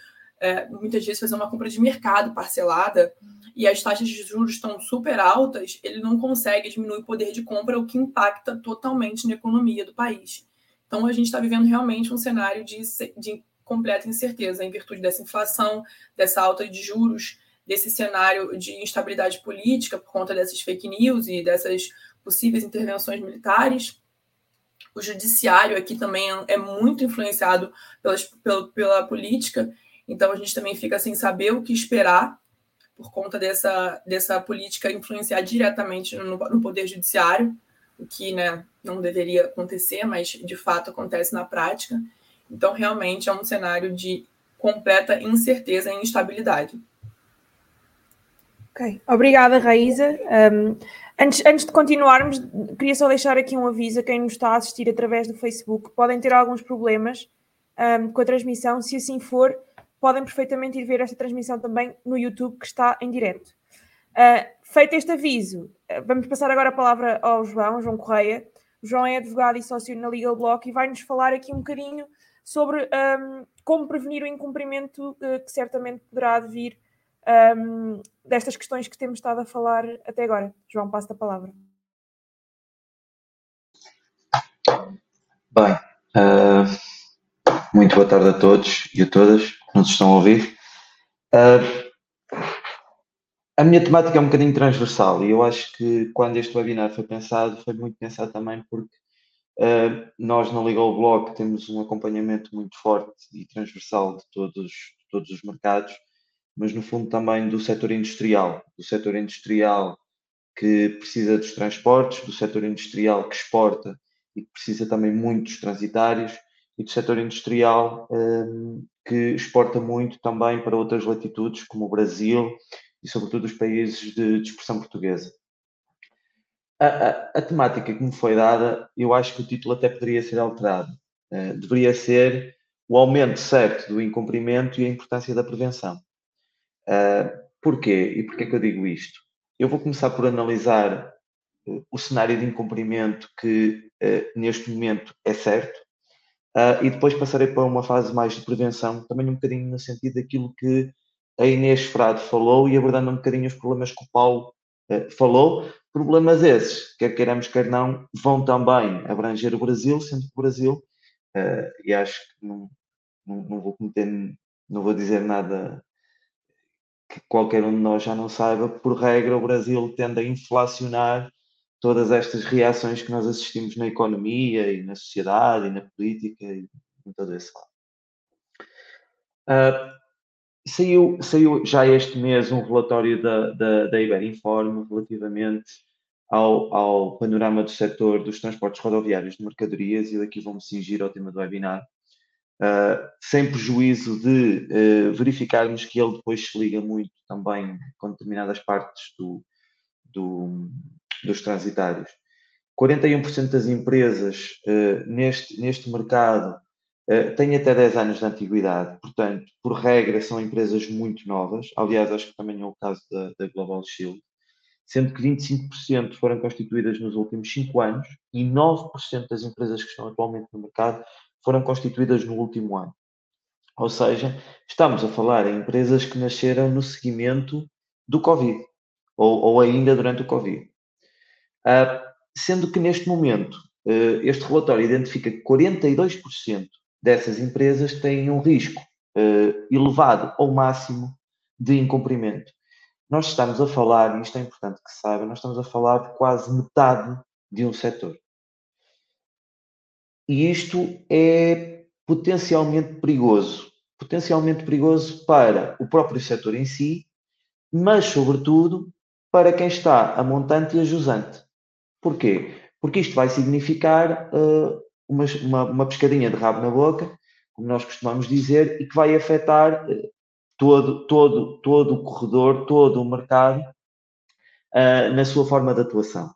é, muitas vezes fazer uma compra de mercado parcelada e as taxas de juros estão super altas, ele não consegue diminuir o poder de compra, o que impacta totalmente na economia do país. Então, a gente está vivendo realmente um cenário de, de completa incerteza em virtude dessa inflação, dessa alta de juros, desse cenário de instabilidade política por conta dessas fake news e dessas possíveis intervenções militares. O judiciário aqui também é muito influenciado pelas, pela, pela política, então a gente também fica sem saber o que esperar por conta dessa, dessa política influenciar diretamente no, no poder judiciário, o que né, não deveria acontecer, mas de fato acontece na prática. Então, realmente é um cenário de completa incerteza e instabilidade. Ok, obrigada, Raíza. Um, antes, antes de continuarmos, queria só deixar aqui um aviso a quem nos está a assistir através do Facebook. Podem ter alguns problemas um, com a transmissão. Se assim for, podem perfeitamente ir ver esta transmissão também no YouTube, que está em direto. Uh, feito este aviso, uh, vamos passar agora a palavra ao João, João Correia. O João é advogado e sócio na Legal Block e vai-nos falar aqui um bocadinho sobre um, como prevenir o incumprimento uh, que certamente poderá vir um, destas questões que temos estado a falar até agora. João, passo a palavra. Bem, uh, muito boa tarde a todos e a todas nos estão a ouvir. Uh, a minha temática é um bocadinho transversal e eu acho que quando este webinar foi pensado, foi muito pensado também porque uh, nós na Legal Block temos um acompanhamento muito forte e transversal de todos, de todos os mercados, mas no fundo também do setor industrial, do setor industrial que precisa dos transportes, do setor industrial que exporta e que precisa também muito dos transitários e do setor industrial um, que exporta muito também para outras latitudes, como o Brasil e, sobretudo, os países de, de expressão portuguesa. A, a, a, temática que me foi dada, eu acho que o título até poderia ser alterado. Uh, deveria ser o aumento certo do incumprimento e a importância da prevenção. Uh, porquê? E porquê que eu digo isto? Eu vou começar por analisar uh, o cenário de incumprimento que neste momento é certo, Uh, e depois passarei para uma fase mais de prevenção, também um bocadinho no sentido daquilo que a Inês Frade falou e abordando um bocadinho os problemas que o Paulo uh, falou. Problemas esses, quer queiramos, quer não, vão também abranger o Brasil, sendo que o Brasil, uh, e acho que não, não, não, vou cometer, não vou dizer nada que qualquer um de nós já não saiba, por regra, o Brasil tende a inflacionar todas estas reações que nós assistimos na economia e na sociedade e na política e em todo esse lado. Uh, saiu, saiu já este mês um relatório da, da, da Iberinform relativamente ao, ao panorama do setor dos transportes rodoviários de mercadorias e daqui vamos cingir ao tema do webinar. Uh, sem prejuízo de uh, verificarmos que ele depois se liga muito também com determinadas partes do, do, dos transitários. 41% das empresas uh, neste, neste mercado uh, têm até 10 anos de antiguidade, portanto, por regra, são empresas muito novas. Aliás, acho que também é o caso da, da Global Shield, sendo que 25% foram constituídas nos últimos 5 anos e 9% das empresas que estão atualmente no mercado foram constituídas no último ano. Ou seja, estamos a falar em empresas que nasceram no seguimento do Covid, ou, ou ainda durante o Covid. Uh, sendo que neste momento uh, este relatório identifica que 42% dessas empresas têm um risco uh, elevado ou máximo de incumprimento. Nós estamos a falar, e isto é importante que se saiba, nós estamos a falar de quase metade de um setor. E isto é potencialmente perigoso. Potencialmente perigoso para o próprio setor em si, mas, sobretudo, para quem está a montante e a jusante. Porquê? Porque isto vai significar uh, uma, uma, uma, pescadinha de rabo na boca, como nós costumamos dizer, e que vai afetar uh, todo, todo, todo o corredor, todo o mercado uh, na sua forma de atuação.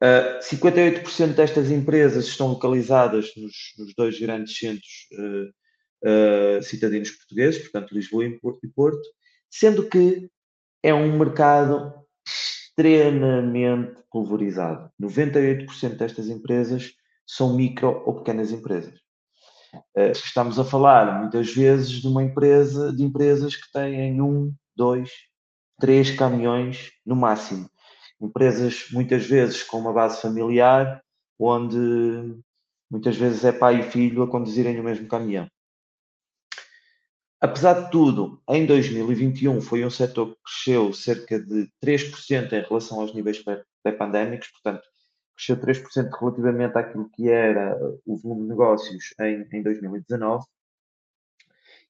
Uh, 58% destas empresas estão localizadas nos, nos dois grandes centros citadinos portugueses, portanto Lisboa e Porto, sendo que é um mercado extremamente pulverizado. 98% destas empresas são micro ou pequenas empresas. Estamos a falar muitas vezes de uma empresa, de empresas que têm um, dois, três caminhões no máximo empresas muitas vezes com uma base familiar, onde muitas vezes é pai e filho a conduzirem o mesmo caminhão. Apesar de tudo, em 2021 foi um setor que cresceu cerca de 3% em relação aos níveis pré-pandémicos, portanto, cresceu 3% relativamente àquilo que era o volume de negócios em, em 2019,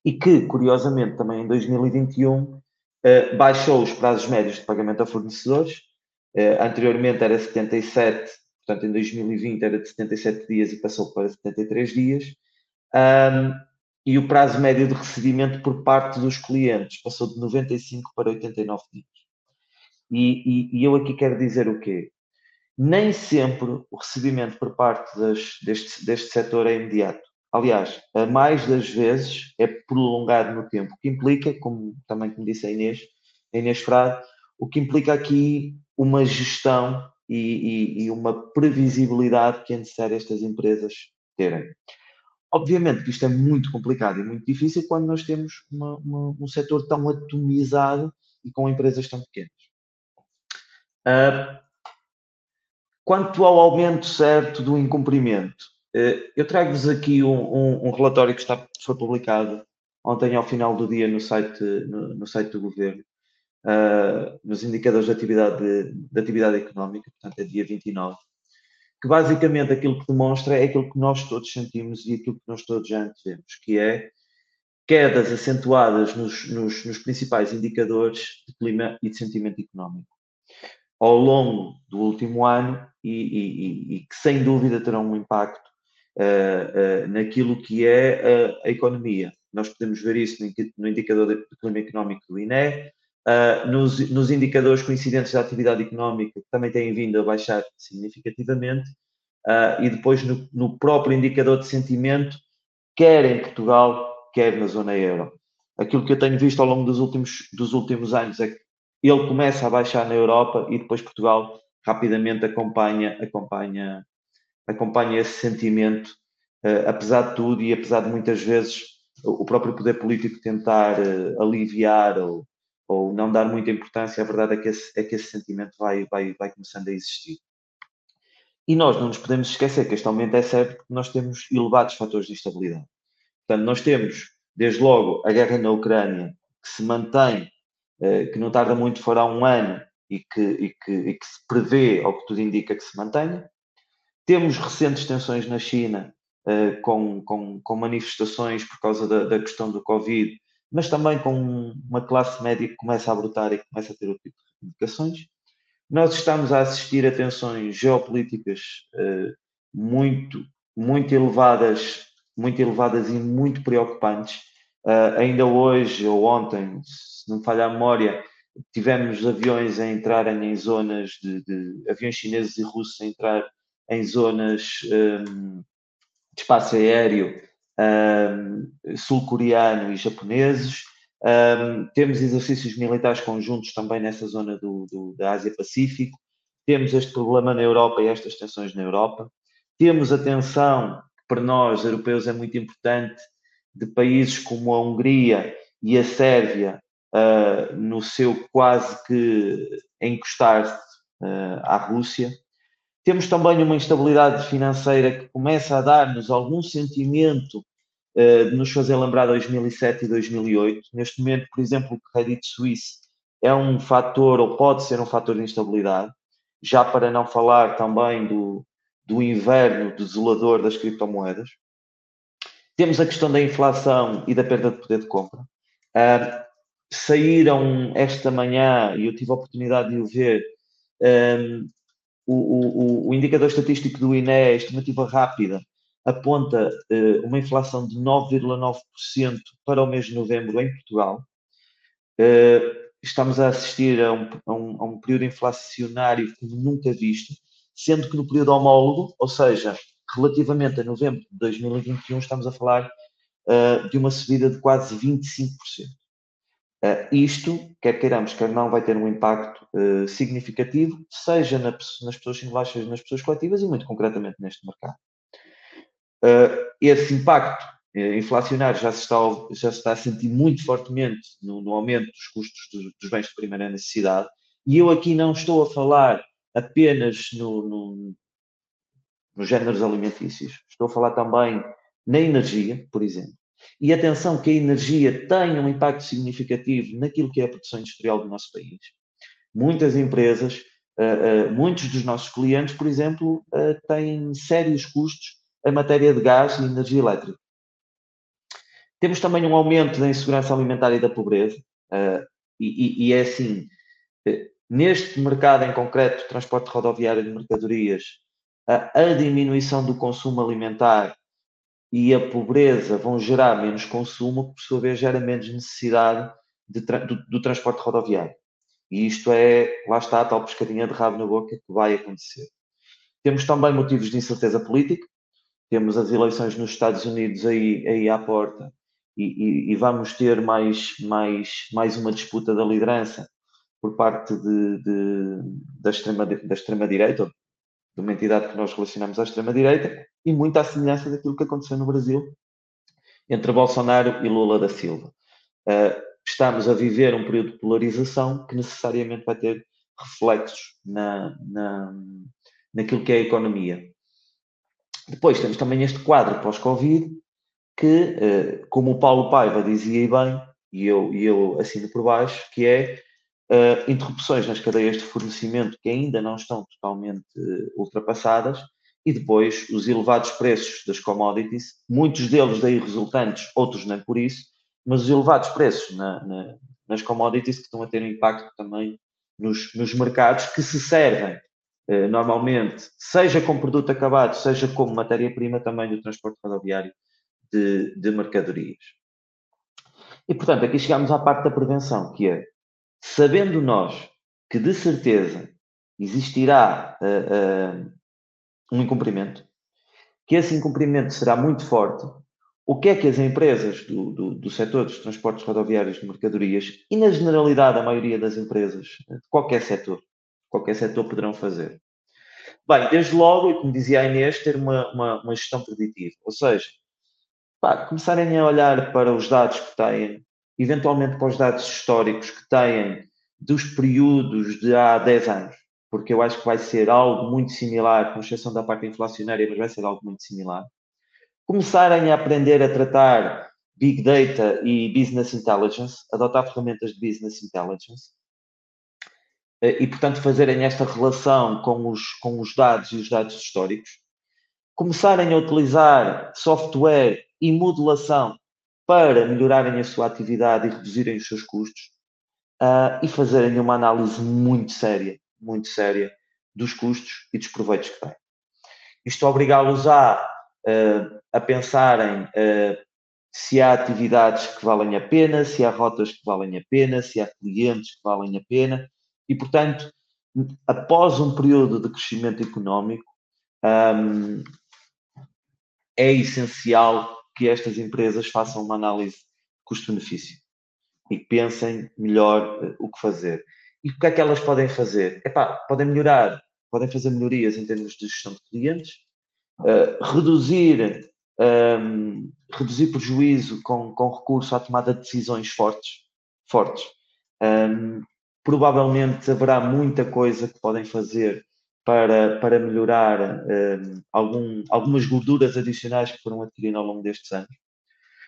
e que, curiosamente, também em 2021 eh, baixou os prazos médios de pagamento a fornecedores, Uh, anteriormente era 77, portanto em 2020 era de 77 dias e passou para 73 dias. Um, e o prazo médio de recebimento por parte dos clientes passou de 95 para 89 dias. E, e, e eu aqui quero dizer o quê? Nem sempre o recebimento por parte das, deste, deste setor é imediato. Aliás, a mais das vezes é prolongado no tempo, o que implica, como também como disse a Inês, a Inês Frade, o que implica aqui uma gestão e, e, e uma previsibilidade que é necessário estas empresas terem. Obviamente que isto é muito complicado e muito difícil quando nós temos uma, uma, um setor tão atomizado e com empresas tão pequenas. Uh, quanto ao aumento certo do incumprimento, uh, eu trago-vos aqui um, um, um, relatório que está, foi publicado ontem ao final do dia no site, no, no site do governo, uh, nos indicadores de atividade, de, de atividade económica, portanto é dia 29, que basicamente aquilo que demonstra é aquilo que nós todos sentimos e aquilo que nós todos já antevemos, que é quedas acentuadas nos, nos, nos, principais indicadores de clima e de sentimento económico ao longo do último ano e, e, e que sem dúvida terão um impacto uh, uh, naquilo que é a economia. Nós podemos ver isso no indicador de clima económico do INE, Uh, nos, nos, indicadores coincidentes da atividade económica, que também têm vindo a baixar significativamente, uh, e depois no, no, próprio indicador de sentimento, quer em Portugal, quer na zona euro. Aquilo que eu tenho visto ao longo dos últimos, dos últimos anos é que ele começa a baixar na Europa e depois Portugal rapidamente acompanha, acompanha, acompanha esse sentimento, uh, apesar de tudo e apesar de muitas vezes o próprio poder político tentar aliviar ou, ou não dar muita importância, a verdade é que esse, é que esse sentimento vai, vai, vai começando a existir. E nós não nos podemos esquecer que este aumento é certo porque nós temos elevados fatores de instabilidade. Portanto, nós temos, desde logo, a guerra na Ucrânia, que se mantém, uh, que não tarda muito, fará um ano, e que, e que, e que se prevê, ou que tudo indica que se mantenha. Temos recentes tensões na China, uh, com, com, com, manifestações por causa da, da, questão do Covid, mas também com uma classe média que começa a brotar e que começa a ter outro tipo de reivindicações. Nós estamos a assistir a tensões geopolíticas uh, muito, muito elevadas, muito elevadas e muito preocupantes. Uh, ainda hoje ou ontem, se não me falha a memória, tivemos aviões a entrarem em zonas de, de aviões chineses e russos a entrar em zonas um, de espaço aéreo um, sul-coreano e japoneses. Um, temos exercícios militares conjuntos também nessa zona do, do, da Ásia-Pacífico. Temos este problema na Europa e estas tensões na Europa. Temos a tensão, que para nós, europeus, é muito importante, de países como a Hungria e a Sérvia, uh, no seu quase que encostar-se uh, à Rússia. Temos também uma instabilidade financeira que começa a dar-nos algum sentimento de nos fazer lembrar 2007 e 2008. Neste momento, por exemplo, o crédito suíço é um fator, ou pode ser um fator de instabilidade, já para não falar também do, do inverno desolador das criptomoedas. Temos a questão da inflação e da perda de poder de compra. Uh, saíram esta manhã, e eu tive a oportunidade de o ver, um, o, o, o, indicador estatístico do INE, estimativa rápida, aponta uh, uma inflação de 9,9% para o mês de novembro em Portugal. Uh, estamos a assistir a um, a, um, a um, período inflacionário como nunca visto, sendo que no período homólogo, ou seja, relativamente a novembro de 2021, estamos a falar uh, de uma subida de quase 25%. Uh, isto, quer queiramos, quer não, vai ter um impacto significativo, seja na, nas pessoas singulares, seja nas pessoas coletivas e muito concretamente neste mercado. Uh, esse impacto inflacionário já se, está, já se está a sentir muito fortemente no, no aumento dos custos dos, dos, bens de primeira necessidade, e eu aqui não estou a falar apenas no, no, nos géneros alimentícios, estou a falar também na energia, por exemplo. E atenção que a energia tem um impacto significativo naquilo que é a produção industrial do nosso país. Muitas empresas, uh, muitos dos nossos clientes, por exemplo, têm sérios custos em matéria de gás e energia elétrica. Temos também um aumento da insegurança alimentar e da pobreza, e, e, é assim, neste mercado em concreto, transporte rodoviário de mercadorias, a, a diminuição do consumo alimentar e a pobreza vão gerar menos consumo, que por sua vez gera menos necessidade de, do, do, transporte rodoviário. E isto é, lá está a tal pescadinha de rabo na boca que vai acontecer. Temos também motivos de incerteza política, temos as eleições nos Estados Unidos aí, aí à porta e, e, e vamos ter mais, mais, mais uma disputa da liderança por parte de, de, da extrema-direita, extrema de uma entidade que nós relacionamos à extrema-direita, e muito à semelhança daquilo que aconteceu no Brasil entre Bolsonaro e Lula da Silva. Uh, estamos a viver um período de polarização que necessariamente vai ter reflexos na, na, naquilo que é a economia. Depois temos também este quadro pós-Covid, que, uh, como o Paulo Paiva dizia bem, e eu, e eu assino por baixo, que é uh, interrupções nas cadeias de fornecimento que ainda não estão totalmente uh, ultrapassadas e depois os elevados preços das commodities, muitos deles daí resultantes, outros nem por isso, mas os elevados preços na, na, nas commodities que estão a ter um impacto também nos, nos mercados que se servem normalmente, seja como produto acabado, seja como matéria-prima também do transporte rodoviário de, de mercadorias. E, portanto, aqui chegamos à parte da prevenção, que é sabendo nós que de certeza existirá uh, uh, um incumprimento, que esse incumprimento será muito forte, o que é que as empresas do, do, do setor dos transportes rodoviários de mercadorias e, na generalidade, a maioria das empresas de qualquer setor, qualquer setor poderão fazer? Bem, desde logo, como dizia a Inês, ter uma, uma, uma gestão preditiva, ou seja, pá, começarem a olhar para os dados que têm, eventualmente para os dados históricos que têm dos períodos de há 10 anos, porque eu acho que vai ser algo muito similar, com exceção da parte inflacionária, mas vai ser algo muito similar. Começarem a aprender a tratar Big Data e Business Intelligence, adotar ferramentas de Business Intelligence, e, portanto, fazerem esta relação com os, com os dados e os dados históricos, começarem a utilizar software e modulação para melhorarem a sua atividade e reduzirem os seus custos uh, e fazerem uma análise muito séria, muito séria dos custos e dos proveitos que têm. Isto obrigá-los a, uh, a pensarem uh, se há atividades que valem a pena, se há rotas que valem a pena, se há clientes que valem a pena e, portanto, após um período de crescimento económico, um, é essencial que estas empresas façam uma análise custo-benefício e pensem melhor uh, o que fazer. E o que é que elas podem fazer? Epá, podem melhorar, podem fazer melhorias em termos de gestão de clientes, uh, reduzir, um, reduzir prejuízo com, com recurso à tomada de decisões fortes, fortes. Um, provavelmente haverá muita coisa que podem fazer para, para melhorar um, algum, algumas gorduras adicionais que foram adquirindo ao longo destes anos.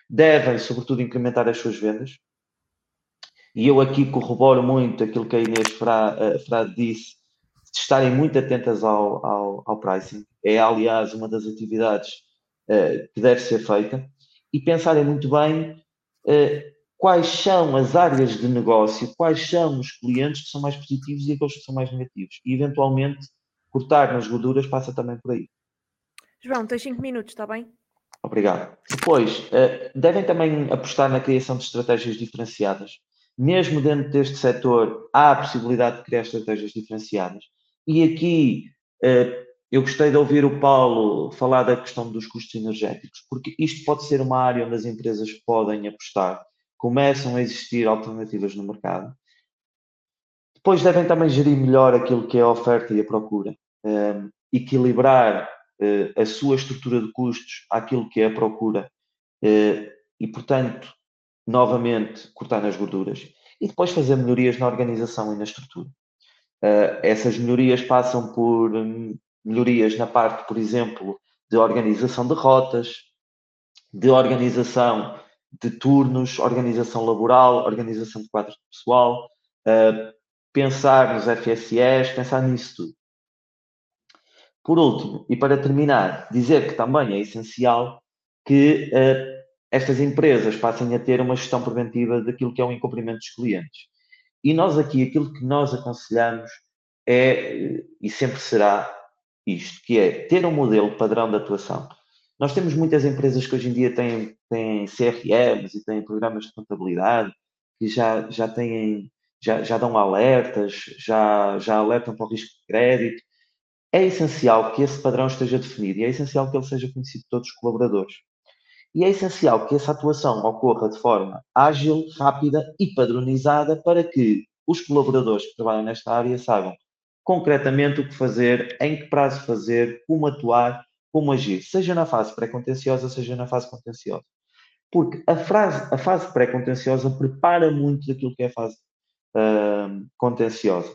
Devem, sobretudo, incrementar as suas vendas. E eu aqui corroboro muito aquilo que a Inês Frade disse, de estarem muito atentas ao, ao, ao, pricing. É, aliás, uma das atividades uh, que deve ser feita. E pensarem muito bem uh, quais são as áreas de negócio, quais são os clientes que são mais positivos e aqueles que são mais negativos. E, eventualmente, cortar nas gorduras passa também por aí. João, tens 5 minutos, está bem? Obrigado. Depois, eh, devem também apostar na criação de estratégias diferenciadas. Mesmo dentro deste setor, há a possibilidade de criar estratégias diferenciadas. E aqui, eh, eu gostei de ouvir o Paulo falar da questão dos custos energéticos, porque isto pode ser uma área onde as empresas podem apostar começam a existir alternativas no mercado. Depois devem também gerir melhor aquilo que é a oferta e a procura, um, ehm, equilibrar uh, a sua estrutura de custos àquilo que é a procura uh, e, portanto, novamente cortar nas gorduras e depois fazer melhorias na organização e na estrutura. Uh, essas melhorias passam por um, melhorias na parte, por exemplo, de organização de rotas, de organização de turnos, organização laboral, organização de quadros de pessoal, uh, pensar nos FSS, pensar nisso tudo. Por último, e para terminar, dizer que também é essencial que uh, estas empresas passem a ter uma gestão preventiva daquilo que é o incumprimento dos clientes. E nós aqui, aquilo que nós aconselhamos é, e sempre será isto, que é ter um modelo padrão de atuação. Nós temos muitas empresas que hoje em dia têm, têm CRMs e têm programas de contabilidade que já, já têm, já, já dão alertas, já, já alertam para o risco de crédito. É essencial que esse padrão esteja definido e é essencial que ele seja conhecido de todos os colaboradores. E é essencial que essa atuação ocorra de forma ágil, rápida e padronizada para que os colaboradores que trabalham nesta área saibam concretamente o que fazer, em que prazo fazer, como atuar como agir, seja na fase pré-contenciosa, seja na fase contenciosa. Porque a, frase, a fase pré-contenciosa prepara muito daquilo que é a fase uh, contenciosa,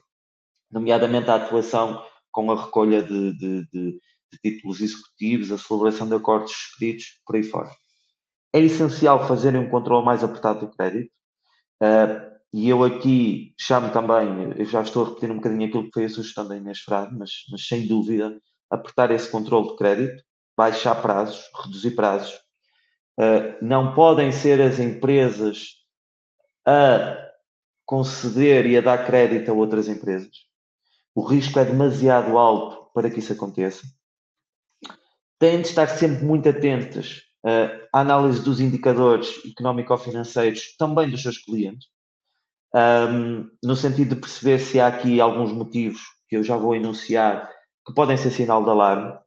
nomeadamente a atuação com a recolha de, de, de, de títulos executivos, a celebração de acordos escritos, por aí fora. É essencial fazerem um controle mais apertado do crédito. Uh, e eu aqui chamo também, eu já estou a repetir um bocadinho aquilo que foi a sugestão da Inês Frade, mas, mas sem dúvida apertar esse controle de crédito, baixar prazos, reduzir prazos. Uh, não podem ser as empresas a conceder e a dar crédito a outras empresas. O risco é demasiado alto para que isso aconteça. Têm de estar sempre muito atentas uh, à análise dos indicadores económico-financeiros também dos seus clientes, um, no sentido de perceber se há aqui alguns motivos que eu já vou enunciar que podem ser sinal de alarme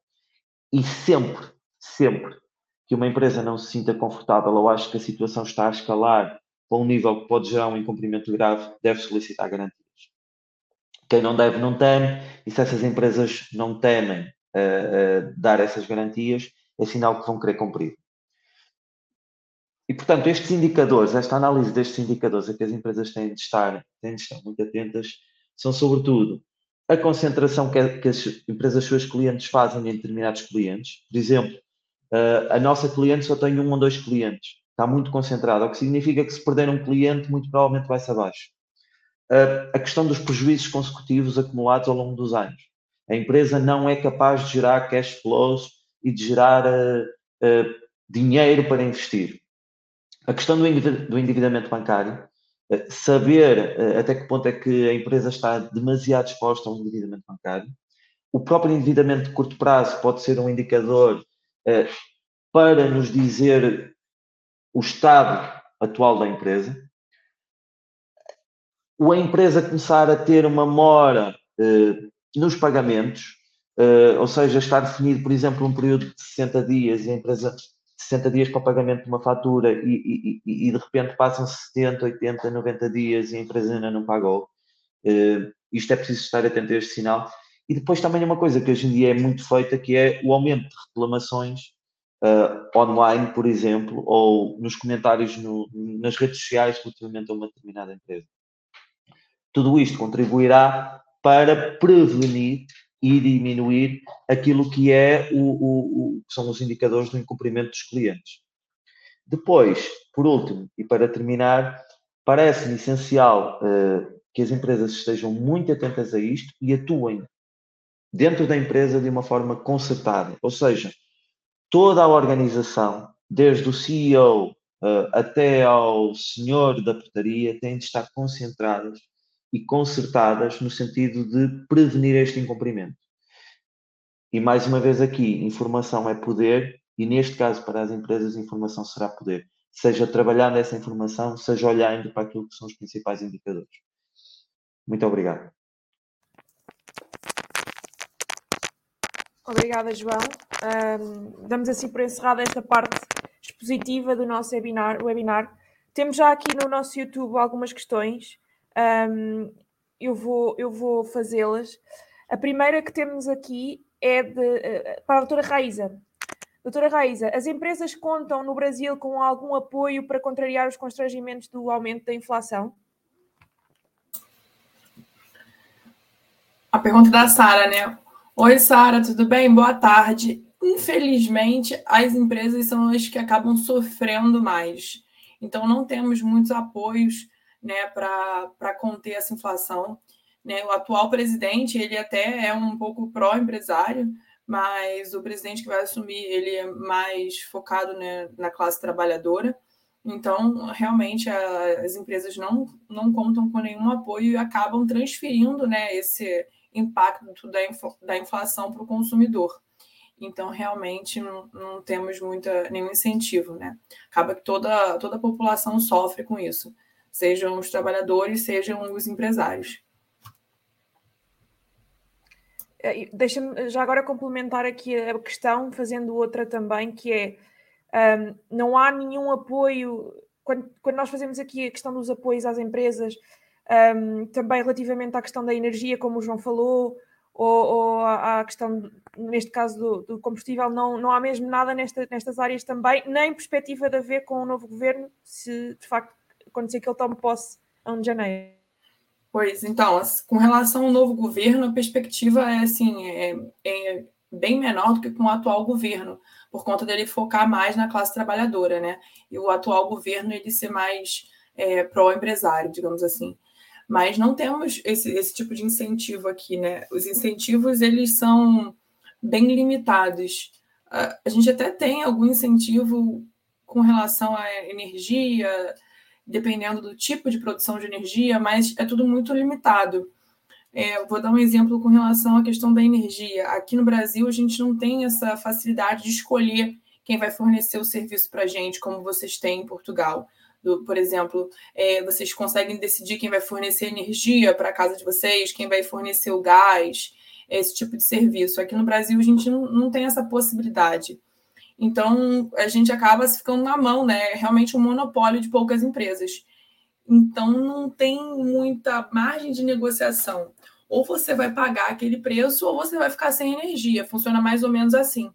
e sempre, sempre que uma empresa não se sinta confortável ou acha que a situação está a escalar para um nível que pode gerar um incumprimento grave, deve solicitar garantias. Quem não deve, não teme, e se essas empresas não temem uh, uh, dar essas garantias, é sinal que vão querer cumprir. e, portanto, estes indicadores, esta análise destes indicadores a que as empresas têm de estar, têm de estar muito atentas, são, sobretudo, a concentração que, que as empresas, seus clientes, fazem em determinados clientes. Por exemplo, a nossa cliente só tem um ou dois clientes, está muito concentrada, o que significa que se perder um cliente, muito provavelmente vai-se abaixo. A questão dos prejuízos consecutivos acumulados ao longo dos anos. A empresa não é capaz de gerar cash flows e de gerar uh, uh, dinheiro para investir. A questão do, endividamento bancário, uh, saber até que ponto é que a empresa está demasiado exposta ao endividamento bancário. O próprio endividamento de curto prazo pode ser um indicador para nos dizer o estado atual da empresa. O a empresa começar a ter uma mora nos pagamentos, ou seja, estar definido, por exemplo, um período de 60 dias e a empresa 60 dias para o pagamento de uma fatura e, e, e de repente passam 70, 80, 90 dias e a empresa ainda não pagou. Uh, isto é preciso estar atento a este sinal. E depois também uma coisa que hoje em dia é muito feita, que é o aumento de reclamações uh, online, por exemplo, ou nos comentários no, nas redes sociais relativamente a uma determinada empresa. Tudo isto contribuirá para prevenir e diminuir aquilo que é o, o, o, são os indicadores do incumprimento dos clientes. Depois, por último, e para terminar, parece-me essencial uh, que as empresas estejam muito atentas a isto e atuem dentro da empresa de uma forma concertada. Ou seja, toda a organização, desde o CEO uh, eh, até ao senhor da portaria, tem de estar concentradas e concertadas no sentido de prevenir este incumprimento. E mais uma vez aqui, informação é poder e neste caso para as empresas informação será poder. Seja trabalhando essa informação, seja olhando para aquilo que são os principais indicadores. Muito obrigado. Obrigada, João. Um, damos assim por encerrada esta parte expositiva do nosso webinar, webinar. Temos já aqui no nosso YouTube algumas questões um, eu vou, eu vou fazê-las. A primeira que temos aqui é de, uh, para a doutora Raíza. Doutora Raíza, as empresas contam no Brasil com algum apoio para contrariar os constrangimentos do aumento da inflação? A pergunta da Sara, né? Oi, Sara, tudo bem? Boa tarde. Infelizmente, as empresas são as que acabam sofrendo mais. Então, não temos muitos apoios né, para conter essa inflação. Né? O atual presidente, ele até é um pouco pró-empresário, mas o presidente que vai assumir, ele é mais focado né, na classe trabalhadora. Então, realmente, a, as empresas não, não contam com nenhum apoio e acabam transferindo né, esse impacto da, da inflação para o consumidor. Então, realmente, não, não temos muita, nenhum incentivo. Né? Acaba que toda, toda a população sofre com isso sejam os trabalhadores, sejam os empresários. É, deixa-me já agora complementar aqui a questão, fazendo outra também, que é um, não há nenhum apoio, quando, quando, nós fazemos aqui a questão dos apoios às empresas, um, também relativamente à questão da energia, como o João falou, ou, ou à questão, neste caso, do, do, combustível, não, não há mesmo nada nesta, nestas áreas também, nem perspectiva de haver com o novo governo, se de facto acontecer que ele tome posse a 1 de janeiro. Pois, então, com relação ao novo governo, a perspectiva é assim, é, é bem menor do que com o atual governo, por conta dele focar mais na classe trabalhadora, né? E o atual governo ele ser mais é, pró-empresário, digamos assim. Mas não temos esse, esse tipo de incentivo aqui, né? Os incentivos eles são bem limitados. A gente até tem algum incentivo com relação à energia, dependendo do tipo de produção de energia, mas é tudo muito limitado. É, vou dar um exemplo com relação à questão da energia. Aqui no Brasil, a gente não tem essa facilidade de escolher quem vai fornecer o serviço para a gente, como vocês têm em Portugal. Do, por exemplo, é, vocês conseguem decidir quem vai fornecer energia para a casa de vocês, quem vai fornecer o gás, esse tipo de serviço. Aqui no Brasil, a gente não, não tem essa possibilidade. Então, a gente acaba ficando na mão, né? É realmente um monopólio de poucas empresas. Então, não tem muita margem de negociação. Ou você vai pagar aquele preço, ou você vai ficar sem energia. Funciona mais ou menos assim.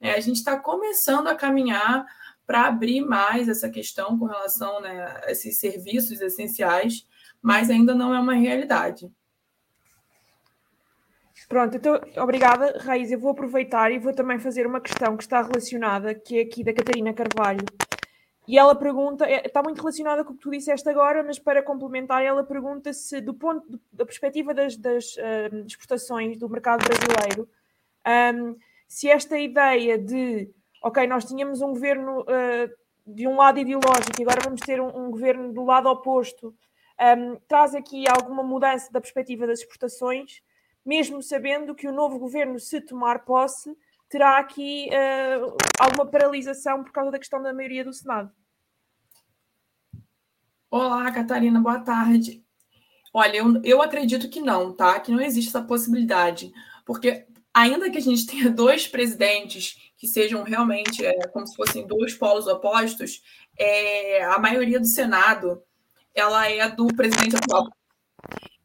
É, a gente está começando a caminhar para abrir mais essa questão com relação né, a esses serviços essenciais, mas ainda não é uma realidade. Pronto, então, obrigada, Raiz. Eu vou aproveitar e vou também fazer uma questão que está relacionada, que é aqui da Catarina Carvalho. E ela pergunta, é, está muito relacionada com o que tu disseste agora, mas para complementar, ela pergunta se, do ponto da perspectiva das, das uh, exportações do mercado brasileiro, um, se esta ideia de, ok, nós tínhamos um governo uh, de um lado ideológico e agora vamos ter um, um governo do lado oposto, um, traz aqui alguma mudança da perspectiva das exportações, mesmo sabendo que o novo governo, se tomar posse, terá aqui uh, alguma paralisação por causa da questão da maioria do Senado. Olá, Catarina, boa tarde. Olha, eu, eu acredito que não, tá? Que não existe essa possibilidade. Porque ainda que a gente tenha dois presidentes que sejam realmente é, como se fossem dois polos opostos, é, a maioria do Senado ela é do presidente atual.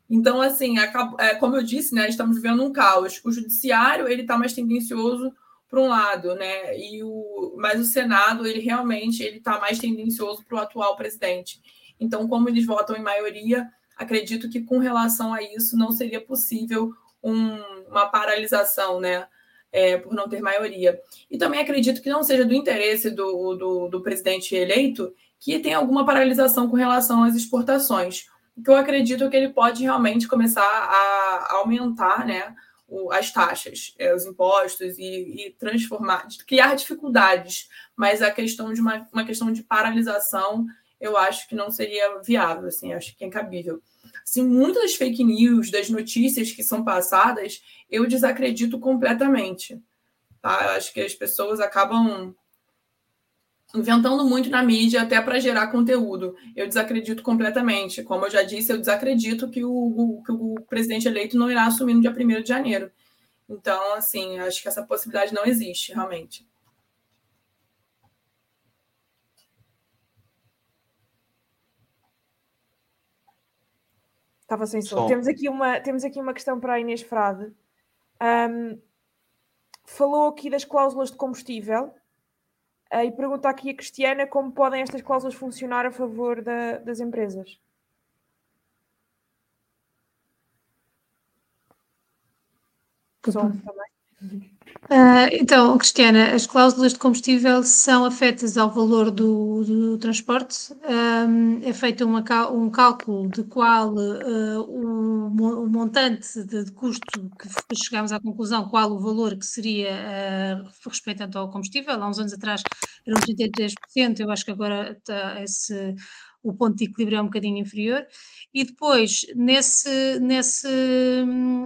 Então, assim, é, como eu disse, né, estamos vivendo um caos. O judiciário ele está mais tendencioso para um lado, né? E o, mas o Senado ele realmente ele está mais tendencioso para o atual presidente. Então, como eles votam em maioria, acredito que com relação a isso não seria possível um, uma paralisação, né? É, por não ter maioria. E também acredito que não seja do interesse do, do, do presidente eleito que tenha alguma paralisação com relação às exportações que eu acredito que ele pode realmente começar a aumentar né, o, as taxas, é, os impostos e, e, transformar, criar dificuldades, mas a questão de uma, uma questão de paralisação eu acho que não seria viável, assim, acho que é incabível. Assim, muitas das fake news, das notícias que são passadas, eu desacredito completamente. Tá? Eu acho que as pessoas acabam inventando muito na mídia até para gerar conteúdo. Eu desacredito completamente. Como eu já disse, eu desacredito que o, que o presidente eleito não irá assumir no dia 1 de janeiro. Então, assim, acho que essa possibilidade não existe, realmente. Estava sem som. Temos aqui, uma, temos aqui uma questão para a Inês Frade. Um, falou aqui das cláusulas de combustível Uh, e pergunta aqui a Cristiana como podem estas cláusulas funcionar a favor da, das empresas. Som também. Uh, então, Cristiana, as cláusulas de combustível são afetas ao valor do, do transporte. Um, é feito uma, um cálculo de qual uh, o, o, montante de, de, custo que chegamos à conclusão, qual o valor que seria uh, ao combustível. Há uns anos atrás eram 33%, eu acho que agora está esse o ponto de equilíbrio é um bocadinho inferior, e depois nesse, nesse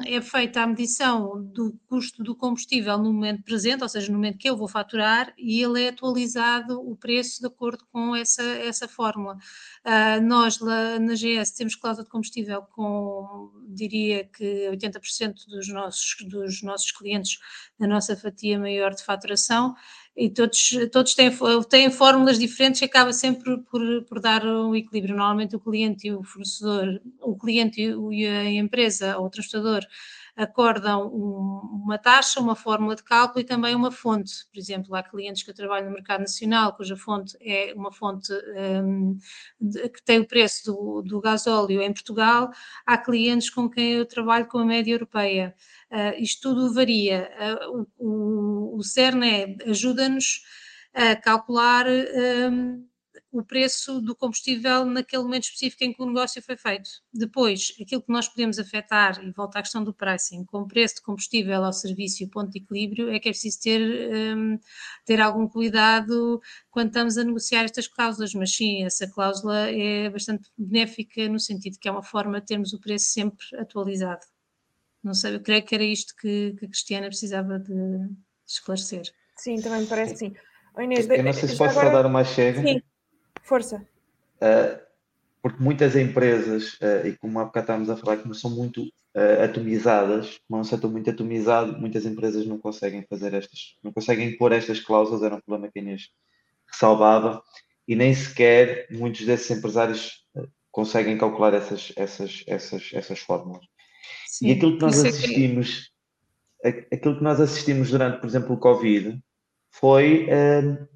é feita a medição do custo do combustível no momento presente, ou seja, no momento que eu vou faturar, e ele é atualizado o preço de acordo com essa, essa fórmula. Uh, nós lá na GS temos cláusula de combustível com, diria que 80% dos nossos, dos nossos clientes, da nossa fatia maior de faturação, e todos, todos têm, têm fórmulas diferentes que acaba sempre por, por dar um equilíbrio. Normalmente o cliente e o fornecedor, o cliente e a empresa ou o transportador acordam um, uma taxa, uma fórmula de cálculo e também uma fonte. Por exemplo, há clientes que eu trabalho no mercado nacional, cuja fonte é uma fonte um, de, que tem o preço do, do gasóleo em Portugal, há clientes com quem eu trabalho com a média europeia. Uh, isto tudo varia. Uh, o, o, CERNE ajuda-nos a calcular um, o preço do combustível naquele momento específico em que o negócio foi feito. Depois, aquilo que nós podemos afetar, e volta à questão do pricing, com o preço de combustível ao serviço e o ponto de equilíbrio, é que é preciso ter, um, ter algum cuidado quando estamos a negociar estas cláusulas, mas sim, essa cláusula é bastante benéfica no sentido que é uma forma de termos o preço sempre atualizado. Não sei, eu creio que era isto que, que a Cristiana precisava de, esclarecer. Sim, também me parece sim. Oh, Inês, eu não sei se posso agora... dar uma chega. Sim, força. Uh, porque muitas empresas, uh, e como há bocado estávamos a falar, como são muito uh, atomizadas, como é um setor muito atomizado, muitas empresas não conseguem fazer estas, não conseguem pôr estas cláusulas, era um problema que a Inês ressalvava, e nem sequer muitos desses empresários conseguem calcular essas, essas, essas, essas fórmulas. Sim, e aquilo que nós assistimos, que... aquilo que nós assistimos durante, por exemplo, o Covid, foi uh,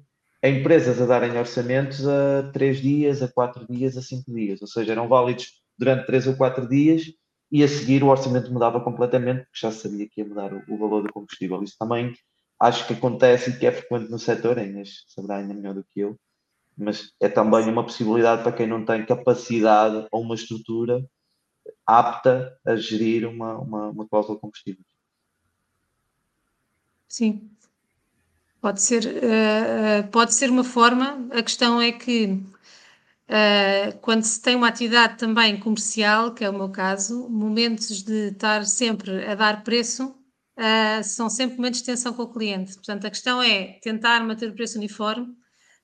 empresas a darem orçamentos a três dias, a quatro dias, a cinco dias, ou seja, eram válidos durante três ou quatro dias e a seguir o orçamento mudava completamente, porque já sabia que ia mudar o, o valor do combustível. Isso também acho que acontece e que é frequente no setor, a Inês saberá ainda melhor do que eu, mas é também uma possibilidade para quem não tem capacidade ou uma estrutura apta a gerir uma, uma, uma cláusula combustível. Sim, pode ser, uh, pode ser uma forma, a questão é que Uh, quando se tem uma atividade também comercial, que é o meu caso, momentos de estar sempre a dar preço uh, são sempre momentos de tensão com o cliente. Portanto, a questão é tentar manter o preço uniforme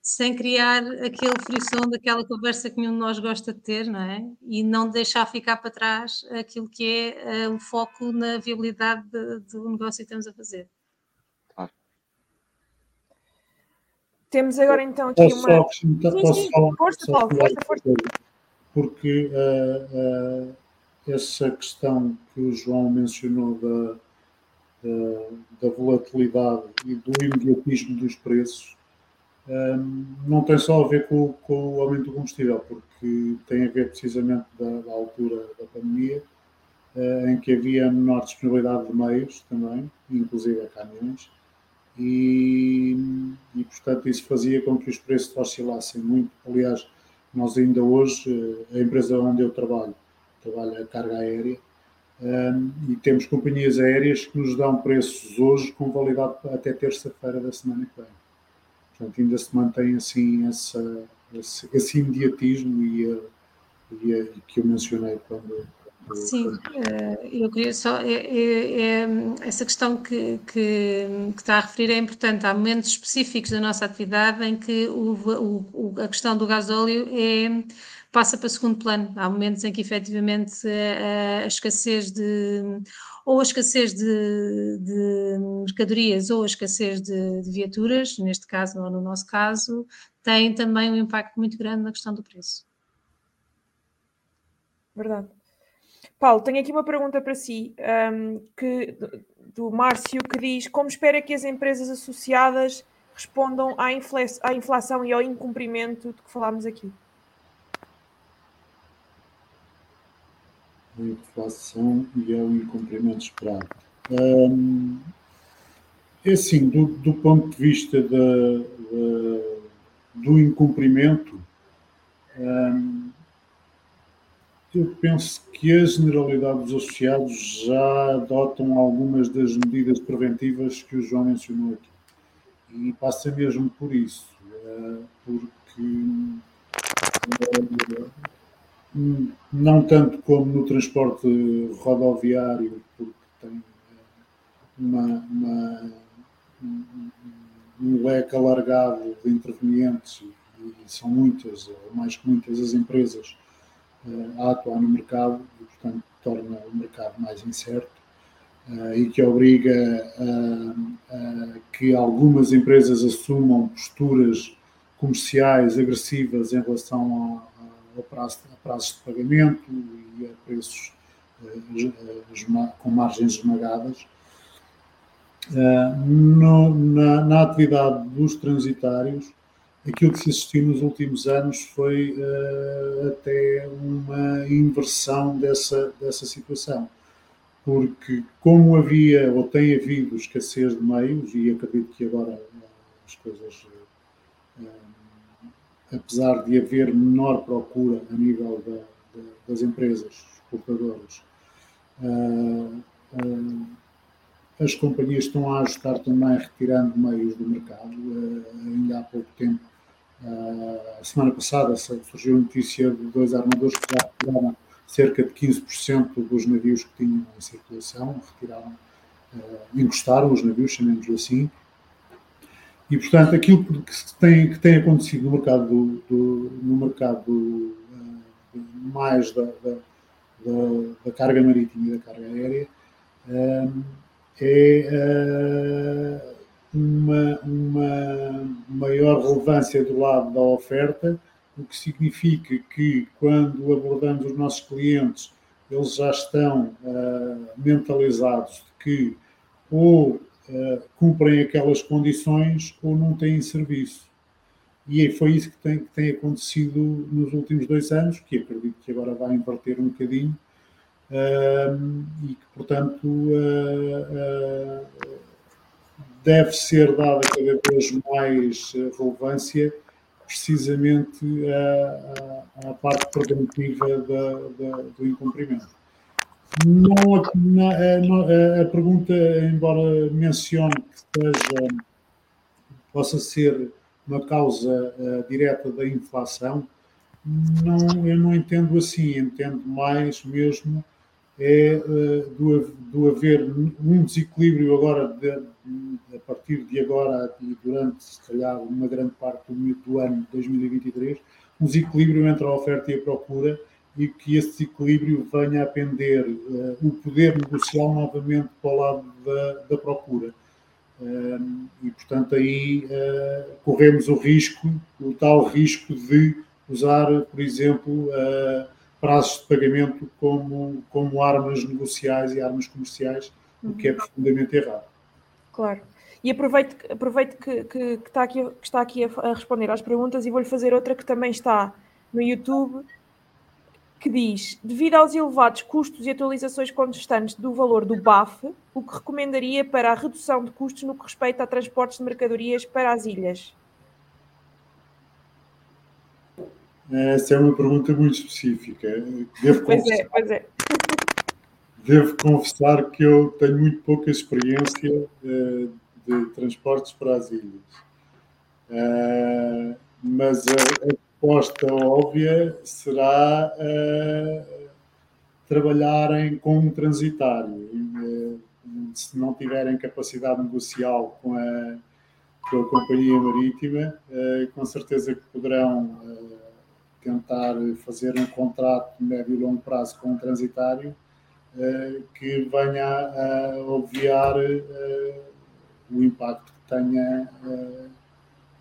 sem criar aquele frição daquela conversa que nenhum de nós gosta de ter, não é? E não deixar ficar para trás aquilo que é uh, o foco na viabilidade de, do negócio que estamos a fazer. Temos agora então aqui posso uma. Sim, posso sim. Falar, força, Paulo, força, força. Porque uh, uh, essa questão que o João mencionou da, da, da volatilidade e do imediatismo dos preços não tem só a ver com, com, o aumento do combustível, porque tem a ver precisamente da, da altura da pandemia, uh, em que havia menor disponibilidade de meios também, inclusive a caminhões, e, e, portanto isso fazia com que os preços oscilassem muito. Aliás, nós ainda hoje, a empresa onde eu trabalho, trabalha a carga aérea, um, e temos companhias aéreas que nos dão preços hoje com validade até terça-feira da semana que vem. Portanto, ainda se mantém assim essa, esse, esse imediatismo e, e, e que eu mencionei quando, Sim, eh, eu queria só. É, é, é, essa questão que, que, que, está a referir é importante. Há momentos específicos da nossa atividade em que o, o, a questão do gasóleo é, passa para segundo plano. Há momentos em que efetivamente a, escassez de. ou a escassez de, de mercadorias ou a escassez de, de viaturas, neste caso ou no nosso caso, tem também um impacto muito grande na questão do preço. Verdade. Paulo, tenho aqui uma pergunta para si, um, que, do Márcio, que diz como espera que as empresas associadas respondam à, infla à inflação e ao incumprimento de que falámos aqui? A inflação e ao incumprimento esperado. Um, é assim, do, do, ponto de vista da, da, do incumprimento, um, eu penso que a generalidade dos associados já adotam algumas das medidas preventivas que o João mencionou aqui. E passa mesmo por isso, eh, porque eh, não tanto como no transporte rodoviário, porque tem eh, uma, uma, um leque alargado de intervenientes e são muitas, mais que muitas as empresas a atuar no mercado e, portanto, torna o mercado mais incerto uh, e que obriga a, a, que algumas empresas assumam posturas comerciais agressivas em relação a, prazo, a prazos de pagamento e a preços uh, com margens esmagadas. Uh, no, na, na atividade dos transitários, aquilo que se assistiu nos últimos anos foi uh, até uma inversão dessa, dessa situação. Porque, como havia ou tem havido escassez de meios, e acredito que agora as coisas, apesar de haver menor procura a nível da, da, das empresas exportadoras, as companhias estão a ajustar também retirando meios do mercado. ainda há pouco tempo Uh, a semana passada surgiu a notícia de dois armadores que já retiraram cerca de 15% dos navios que tinham em circulação, retiraram, uh, encostaram os navios, chamemos assim. E, portanto, aquilo que tem, que tem acontecido no mercado, do, do no mercado uh, mais da, da, da, carga marítima e da carga aérea é uma, uma maior relevância do lado da oferta, o que significa que quando abordamos os nossos clientes, eles já estão mentalizados de que ou cumprem aquelas condições ou não têm serviço. e foi isso que tem, que tem acontecido nos últimos dois anos, que acredito que agora vai inverter um bocadinho, uh, e que, portanto, uh, deve ser dada cada vez mais relevância precisamente à, à parte preventiva da, da, do incumprimento. Não, a, a, a, pergunta, embora mencione que seja, possa ser uma causa uh, direta da inflação, não, eu não entendo assim, entendo mais mesmo é uh, do, do haver um desequilíbrio agora, de, a partir de agora e durante, se calhar, uma grande parte do, do ano de 2023, um desequilíbrio entre a oferta e a procura e que esse desequilíbrio venha a pender uh, o poder negocial novamente para o lado da, da procura e, portanto, aí uh, corremos o risco, o tal risco de usar, por exemplo, uh, prazos de pagamento como, como armas negociais e armas comerciais, uhum. o que é uhum. profundamente errado. Claro. E aproveito, aproveito que, que, que, está aqui, que está aqui a, a responder às perguntas e vou-lhe fazer outra que também está no YouTube que diz: devido aos elevados custos e atualizações constantes do valor do BAF, o que recomendaria para a redução de custos no que respeita a transportes de mercadorias para as ilhas? Essa é uma pergunta muito específica. Devo pois é, pois é. Devo confessar que eu tenho muito pouca experiência uh, de transportes para as ilhas. Mas a, resposta óbvia será uh, trabalharem com um transitário. Uh, se não tiverem capacidade negocial com a, com a companhia marítima, uh, com certeza que poderão tentar fazer um contrato de médio e longo prazo com um transitário que venha a obviar o impacto que tenha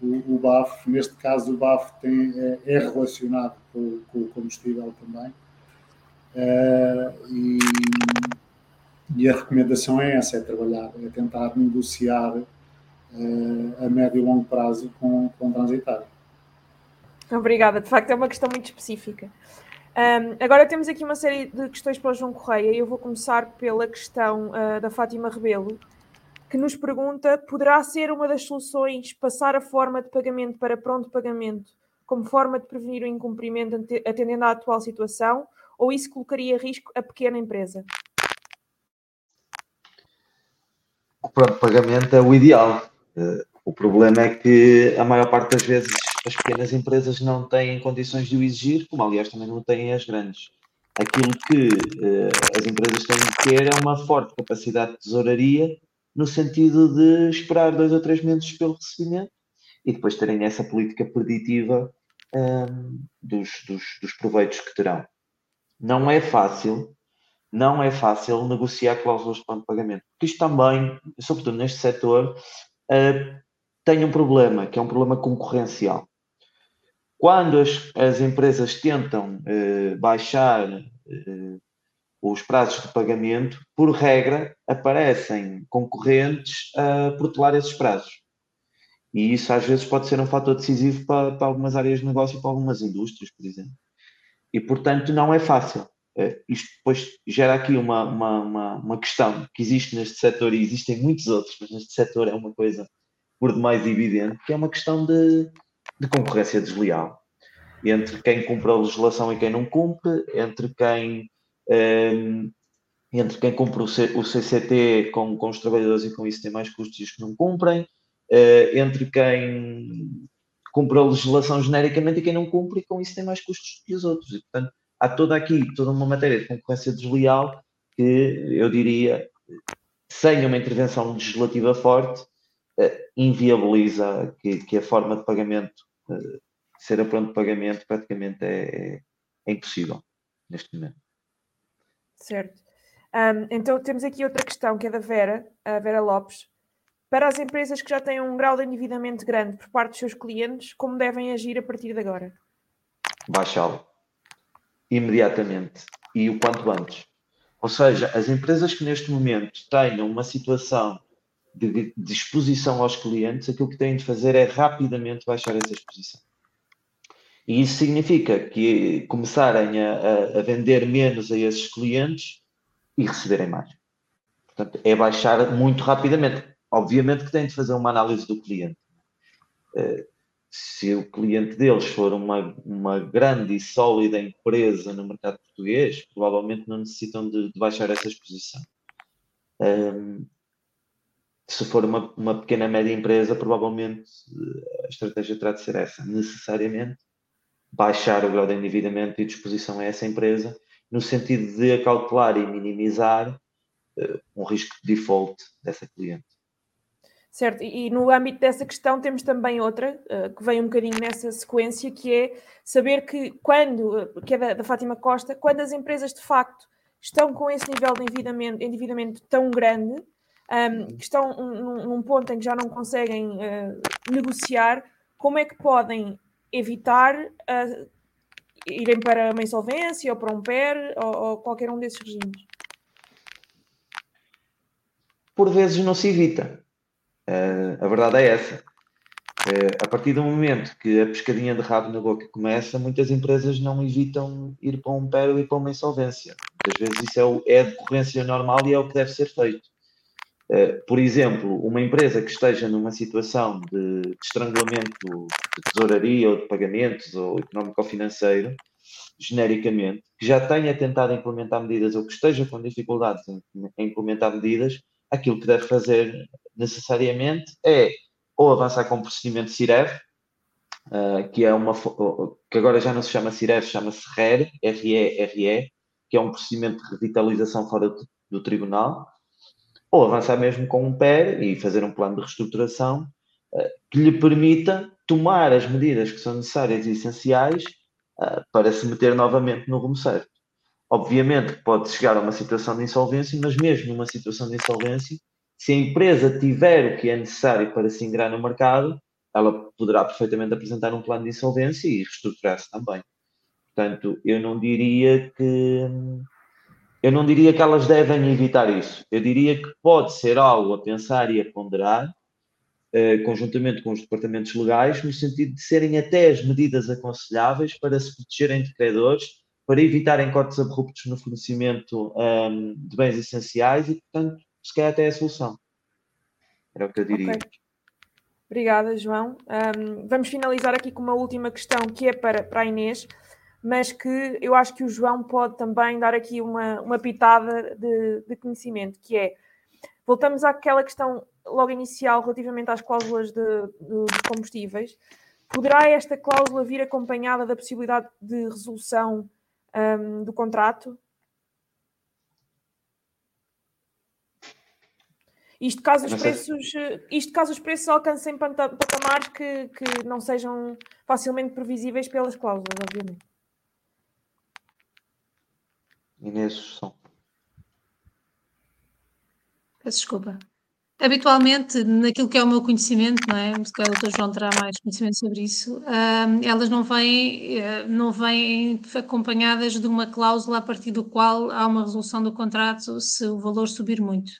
o, o BAF, neste caso o BAF tem, é, é relacionado com, com, o combustível também. Uh, e, e, a recomendação é essa, é trabalhar, é tentar negociar uh, a médio e longo prazo com, com o transitário. Obrigada, de facto é uma questão muito específica. Um, agora temos aqui uma série de questões para o João Correia. Eu vou começar pela questão uh, da Fátima Rebelo, que nos pergunta: poderá ser uma das soluções passar a forma de pagamento para pronto pagamento como forma de prevenir o incumprimento atendendo à atual situação, ou isso colocaria risco a pequena empresa? O pronto pagamento é o ideal. Eh, o problema é que a maior parte das vezes as pequenas empresas não têm condições de o exigir, como aliás também não têm as grandes. Aquilo que uh, as empresas têm de ter é uma forte capacidade de tesouraria no sentido de esperar dois ou três meses pelo recebimento e depois terem essa política preditiva um, dos, dos, dos proveitos que terão. Não é fácil, não é fácil negociar cláusulas de plano de pagamento, porque isto também, sobretudo neste setor, uh, tem um problema, que é um problema concorrencial. Quando as, as empresas tentam uh, baixar uh, os prazos de pagamento, por regra, aparecem concorrentes a protelar esses prazos. E isso às vezes pode ser um fator decisivo para, para algumas áreas de negócio, para algumas indústrias, por exemplo. E portanto não é fácil. É, isto depois gera aqui uma, uma, uma, uma, questão que existe neste setor e existem muitos outros, mas neste setor é uma coisa por demais evidente, que é uma questão de, de concorrência desleal entre quem cumpre a legislação e quem não cumpre, entre quem entre quem cumpre o, CCT com, com, os trabalhadores e com isso tem mais custos e os que não cumprem, uh, entre quem cumpre a legislação genericamente e quem não cumpre e com isso tem mais custos que os outros. E, portanto, há toda aqui, toda uma matéria de concorrência desleal que eu diria, sem uma intervenção legislativa forte, uh, inviabiliza que, que, a forma de pagamento, uh, ser a pronto pagamento, praticamente é, é impossível neste momento. Certo. Um, então temos aqui outra questão que é da Vera, a Vera Lopes. Para as empresas que já têm um grau de endividamento grande por parte dos seus clientes, como devem agir a partir de agora? Baixá-lo. Imediatamente. E o quanto antes. Ou seja, as empresas que neste momento tenham uma situação de, de exposição aos clientes, aquilo que têm de fazer é rapidamente baixar essa exposição. E isso significa que começarem a, a, vender menos a esses clientes e receberem mais. Portanto, é baixar muito rapidamente. Obviamente que têm de fazer uma análise do cliente. Uh, se o cliente deles for uma, uma grande e sólida empresa no mercado português, provavelmente não necessitam de, de baixar essa exposição. Um, se for uma, uma pequena média empresa, provavelmente a estratégia terá de ser essa, necessariamente baixar o grau de endividamento e disposição a essa empresa, no sentido de acautelar e minimizar uh, um risco de default dessa cliente. Certo, e, no âmbito dessa questão temos também outra, uh, que vem um bocadinho nessa sequência, que é saber que quando, que é da, da, Fátima Costa, quando as empresas de facto estão com esse nível de endividamento, endividamento tão grande, um, que estão num, num, ponto em que já não conseguem uh, negociar, como é que podem evitar uh, irem para uma insolvência ou para um PER ou, ou qualquer um desses regimes? Por vezes não se evita. Uh, a verdade é essa. Uh, a partir do momento que a pescadinha de rabo na boca começa, muitas empresas não evitam ir para um PER ou ir para uma insolvência. Às vezes isso é, o, é a decorrência normal e é o que deve ser feito. Uh, por exemplo, uma empresa que esteja numa situação de, de estrangulamento de tesouraria ou de pagamentos ou económico ou financeiro, genericamente, que já tenha tentado implementar medidas ou que esteja com dificuldades em, em implementar medidas, aquilo que deve fazer necessariamente é ou avançar com o procedimento CIREV, uh, que é uma que agora já não se chama CIREV, chama-se RER, RE, que é um procedimento de revitalização fora do, do tribunal, ou avançar mesmo com um PER e fazer um plano de reestruturação uh, que lhe permita tomar as medidas que são necessárias e essenciais uh, para se meter novamente no rumo certo. Obviamente que pode chegar a uma situação de insolvência, mas mesmo numa situação de insolvência, se a empresa tiver o que é necessário para se ingrar no mercado, ela poderá perfeitamente apresentar um plano de insolvência e reestruturar-se também. Portanto, eu não diria que eu não diria que elas devem evitar isso. Eu diria que pode ser algo a pensar e a ponderar, eh, conjuntamente com os departamentos legais, no sentido de serem até as medidas aconselháveis para se protegerem de credores para evitarem cortes abruptos no fornecimento um, de bens essenciais e, portanto, se calhar até é a solução. Era o que eu diria. Okay. Obrigada, João. Um, vamos finalizar aqui com uma última questão que é para, para a Inês, mas que eu acho que o João pode também dar aqui uma, uma pitada de, de conhecimento, que é, voltamos àquela questão logo inicial relativamente às cláusulas de, de, dos combustíveis. Poderá esta cláusula vir acompanhada da possibilidade de resolução um, do contrato. Isto caso os preços, isto caso os preços alcancem patamares que, que não sejam facilmente previsíveis pelas cláusulas, obviamente. Inês, som. Peço desculpa. Habitualmente, naquilo que é o meu conhecimento, não é? Se o Dr. João terá mais conhecimento sobre isso, elas não vêm, eh, não vêm acompanhadas de uma cláusula a partir do qual há uma resolução do contrato se o valor subir muito.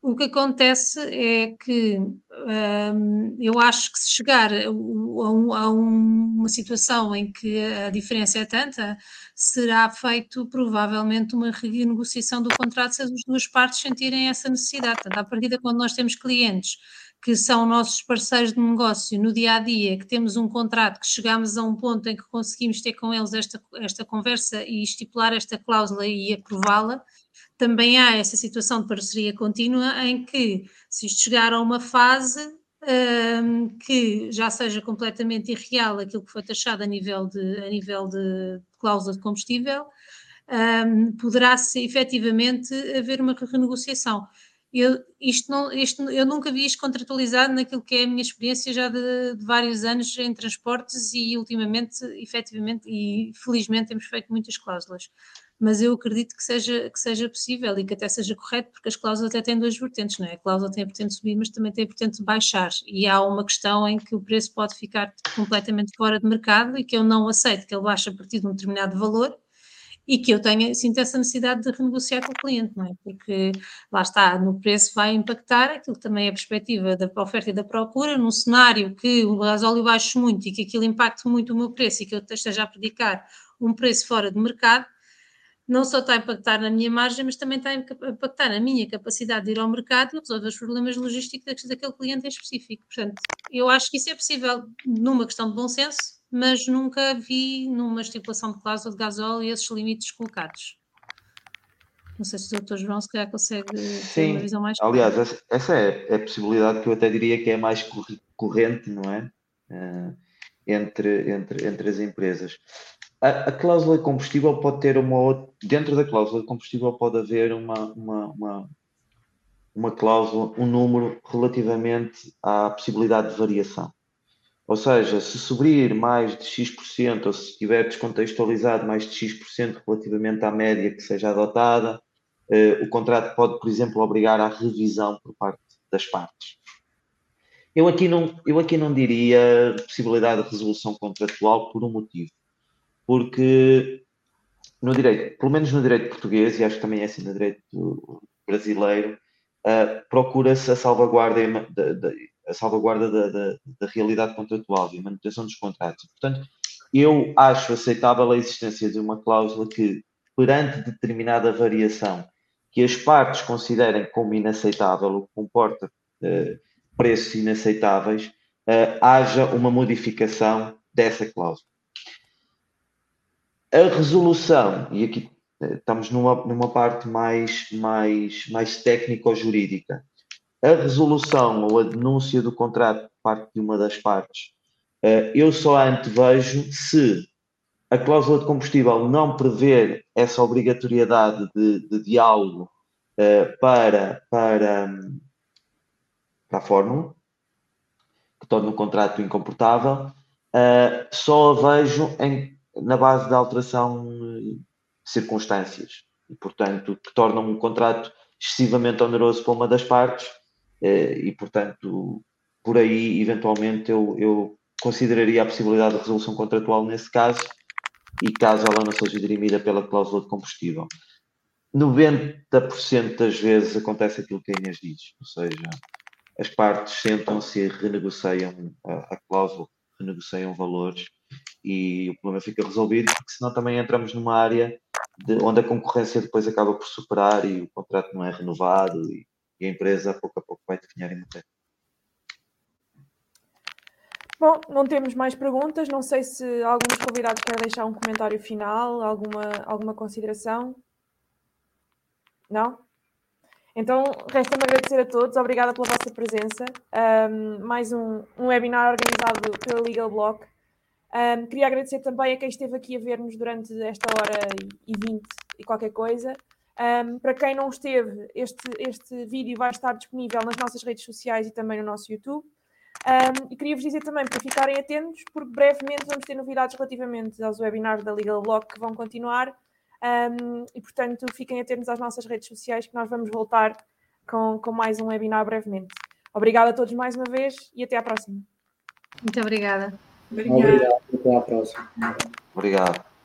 O que acontece é que um, eu acho que se chegar a, um, a, uma situação em que a diferença é tanta, será feito provavelmente uma renegociação do contrato se as duas partes sentirem essa necessidade. Portanto, à partida, quando nós temos clientes que são nossos parceiros de negócio no dia a dia, que temos um contrato, que chegamos a um ponto em que conseguimos ter com eles esta, esta conversa e estipular esta cláusula e aprová-la, também há essa situação de parceria contínua em que, se isto chegar a uma fase um, que já seja completamente irreal aquilo que foi taxado a nível de, a nível de cláusula de combustível, um, poderá-se efetivamente haver uma renegociação. Eu, isto não, isto, eu nunca vi isto contratualizado naquilo que é a minha experiência já de, de, vários anos em transportes e ultimamente, efetivamente e felizmente temos feito muitas cláusulas mas eu acredito que seja, que seja possível e que até seja correto, porque as cláusulas até têm duas vertentes, não é? A cláusula tem a vertente subir, mas também tem a vertente baixar, e há uma questão em que o preço pode ficar completamente fora de mercado e que eu não aceito que ele baixe a partir de um determinado valor, e que eu tenha, sinto essa necessidade de renegociar com o cliente, não é? Porque lá está, no preço vai impactar, aquilo também é a perspectiva da oferta e da procura, num cenário que o gasóleo baixe muito e que aquilo impacte muito o meu preço e que eu esteja a predicar um preço fora de mercado, não só está a impactar na minha margem, mas também está a impactar na minha capacidade de ir ao mercado e resolver os problemas logísticos daquele cliente em específico. Portanto, eu acho que isso é possível numa questão de bom senso, mas nunca vi numa estipulação de cláusula de gasóleo esses limites colocados. Não sei se o Dr. João se calhar consegue Sim. uma visão mais Aliás, essa, essa é a possibilidade que eu até diria que é mais corrente, não é? Uh, entre, entre, entre as empresas. A, a, cláusula de combustível pode ter uma outra. Dentro da cláusula de combustível pode haver uma, uma, uma, uma cláusula, um número relativamente à possibilidade de variação. Ou seja, se subir mais de X% ou se estiver descontextualizado mais de X% relativamente à média que seja adotada, eh, o contrato pode, por exemplo, obrigar à revisão por parte das partes. Eu aqui não, eu aqui não diria possibilidade de resolução contratual por um motivo porque no direito, pelo menos no direito português, e acho que também é assim no direito brasileiro, uh, procura-se a salvaguarda, da, da, a salvaguarda da, da, da, realidade contratual e a manutenção dos contratos. Portanto, eu acho aceitável a existência de uma cláusula que, perante determinada variação que as partes considerem como inaceitável, o que comporta uh, preços inaceitáveis, uh, haja uma modificação dessa cláusula. A resolução, e aqui eh, estamos numa, numa parte mais, mais, mais técnico-jurídica, a resolução ou a denúncia do contrato por parte de uma das partes, eh, eu só antevejo se a cláusula de combustível não prever essa obrigatoriedade de, de diálogo eh, para, para, para a fórmula, que torna o contrato incomportável, só a vejo em na base da alteração de circunstâncias e, portanto, que tornam um contrato excessivamente oneroso para uma das partes eh, e, portanto, por aí, eventualmente, eu, eu consideraria a possibilidade de resolução contratual nesse caso e caso ela não seja dirimida pela cláusula de combustível. 90% das vezes acontece aquilo que a Inês diz, ou seja, as partes sentam-se e renegociam a, a cláusula, renegociam valores e o problema fica resolvido, porque senão também entramos numa área de, onde a concorrência depois acaba por superar e o contrato não é renovado e, e a empresa pouco a pouco vai definhar em matéria. Bom, não temos mais perguntas. Não sei se alguns convidados querem deixar um comentário final, alguma, alguma consideração. Não? Então, resta-me agradecer a todos. Obrigada pela vossa presença. Um, mais um, um webinar organizado pela Legal Block. Um, queria agradecer também a quem esteve aqui a ver-nos durante esta hora e vinte e qualquer coisa. Para quem não esteve, este, este vídeo vai estar disponível nas nossas redes sociais e também no nosso YouTube. E queria-vos dizer também para ficarem atentos, porque brevemente vamos ter novidades relativamente aos webinars da Legal Block que vão continuar. Um, e portanto, fiquem atentos às nossas redes sociais que nós vamos voltar com, com mais um webinar brevemente. Obrigada a todos mais uma vez e até à próxima. Muito obrigada. Obrigado. Obrigado. Até à próxima. Obrigado.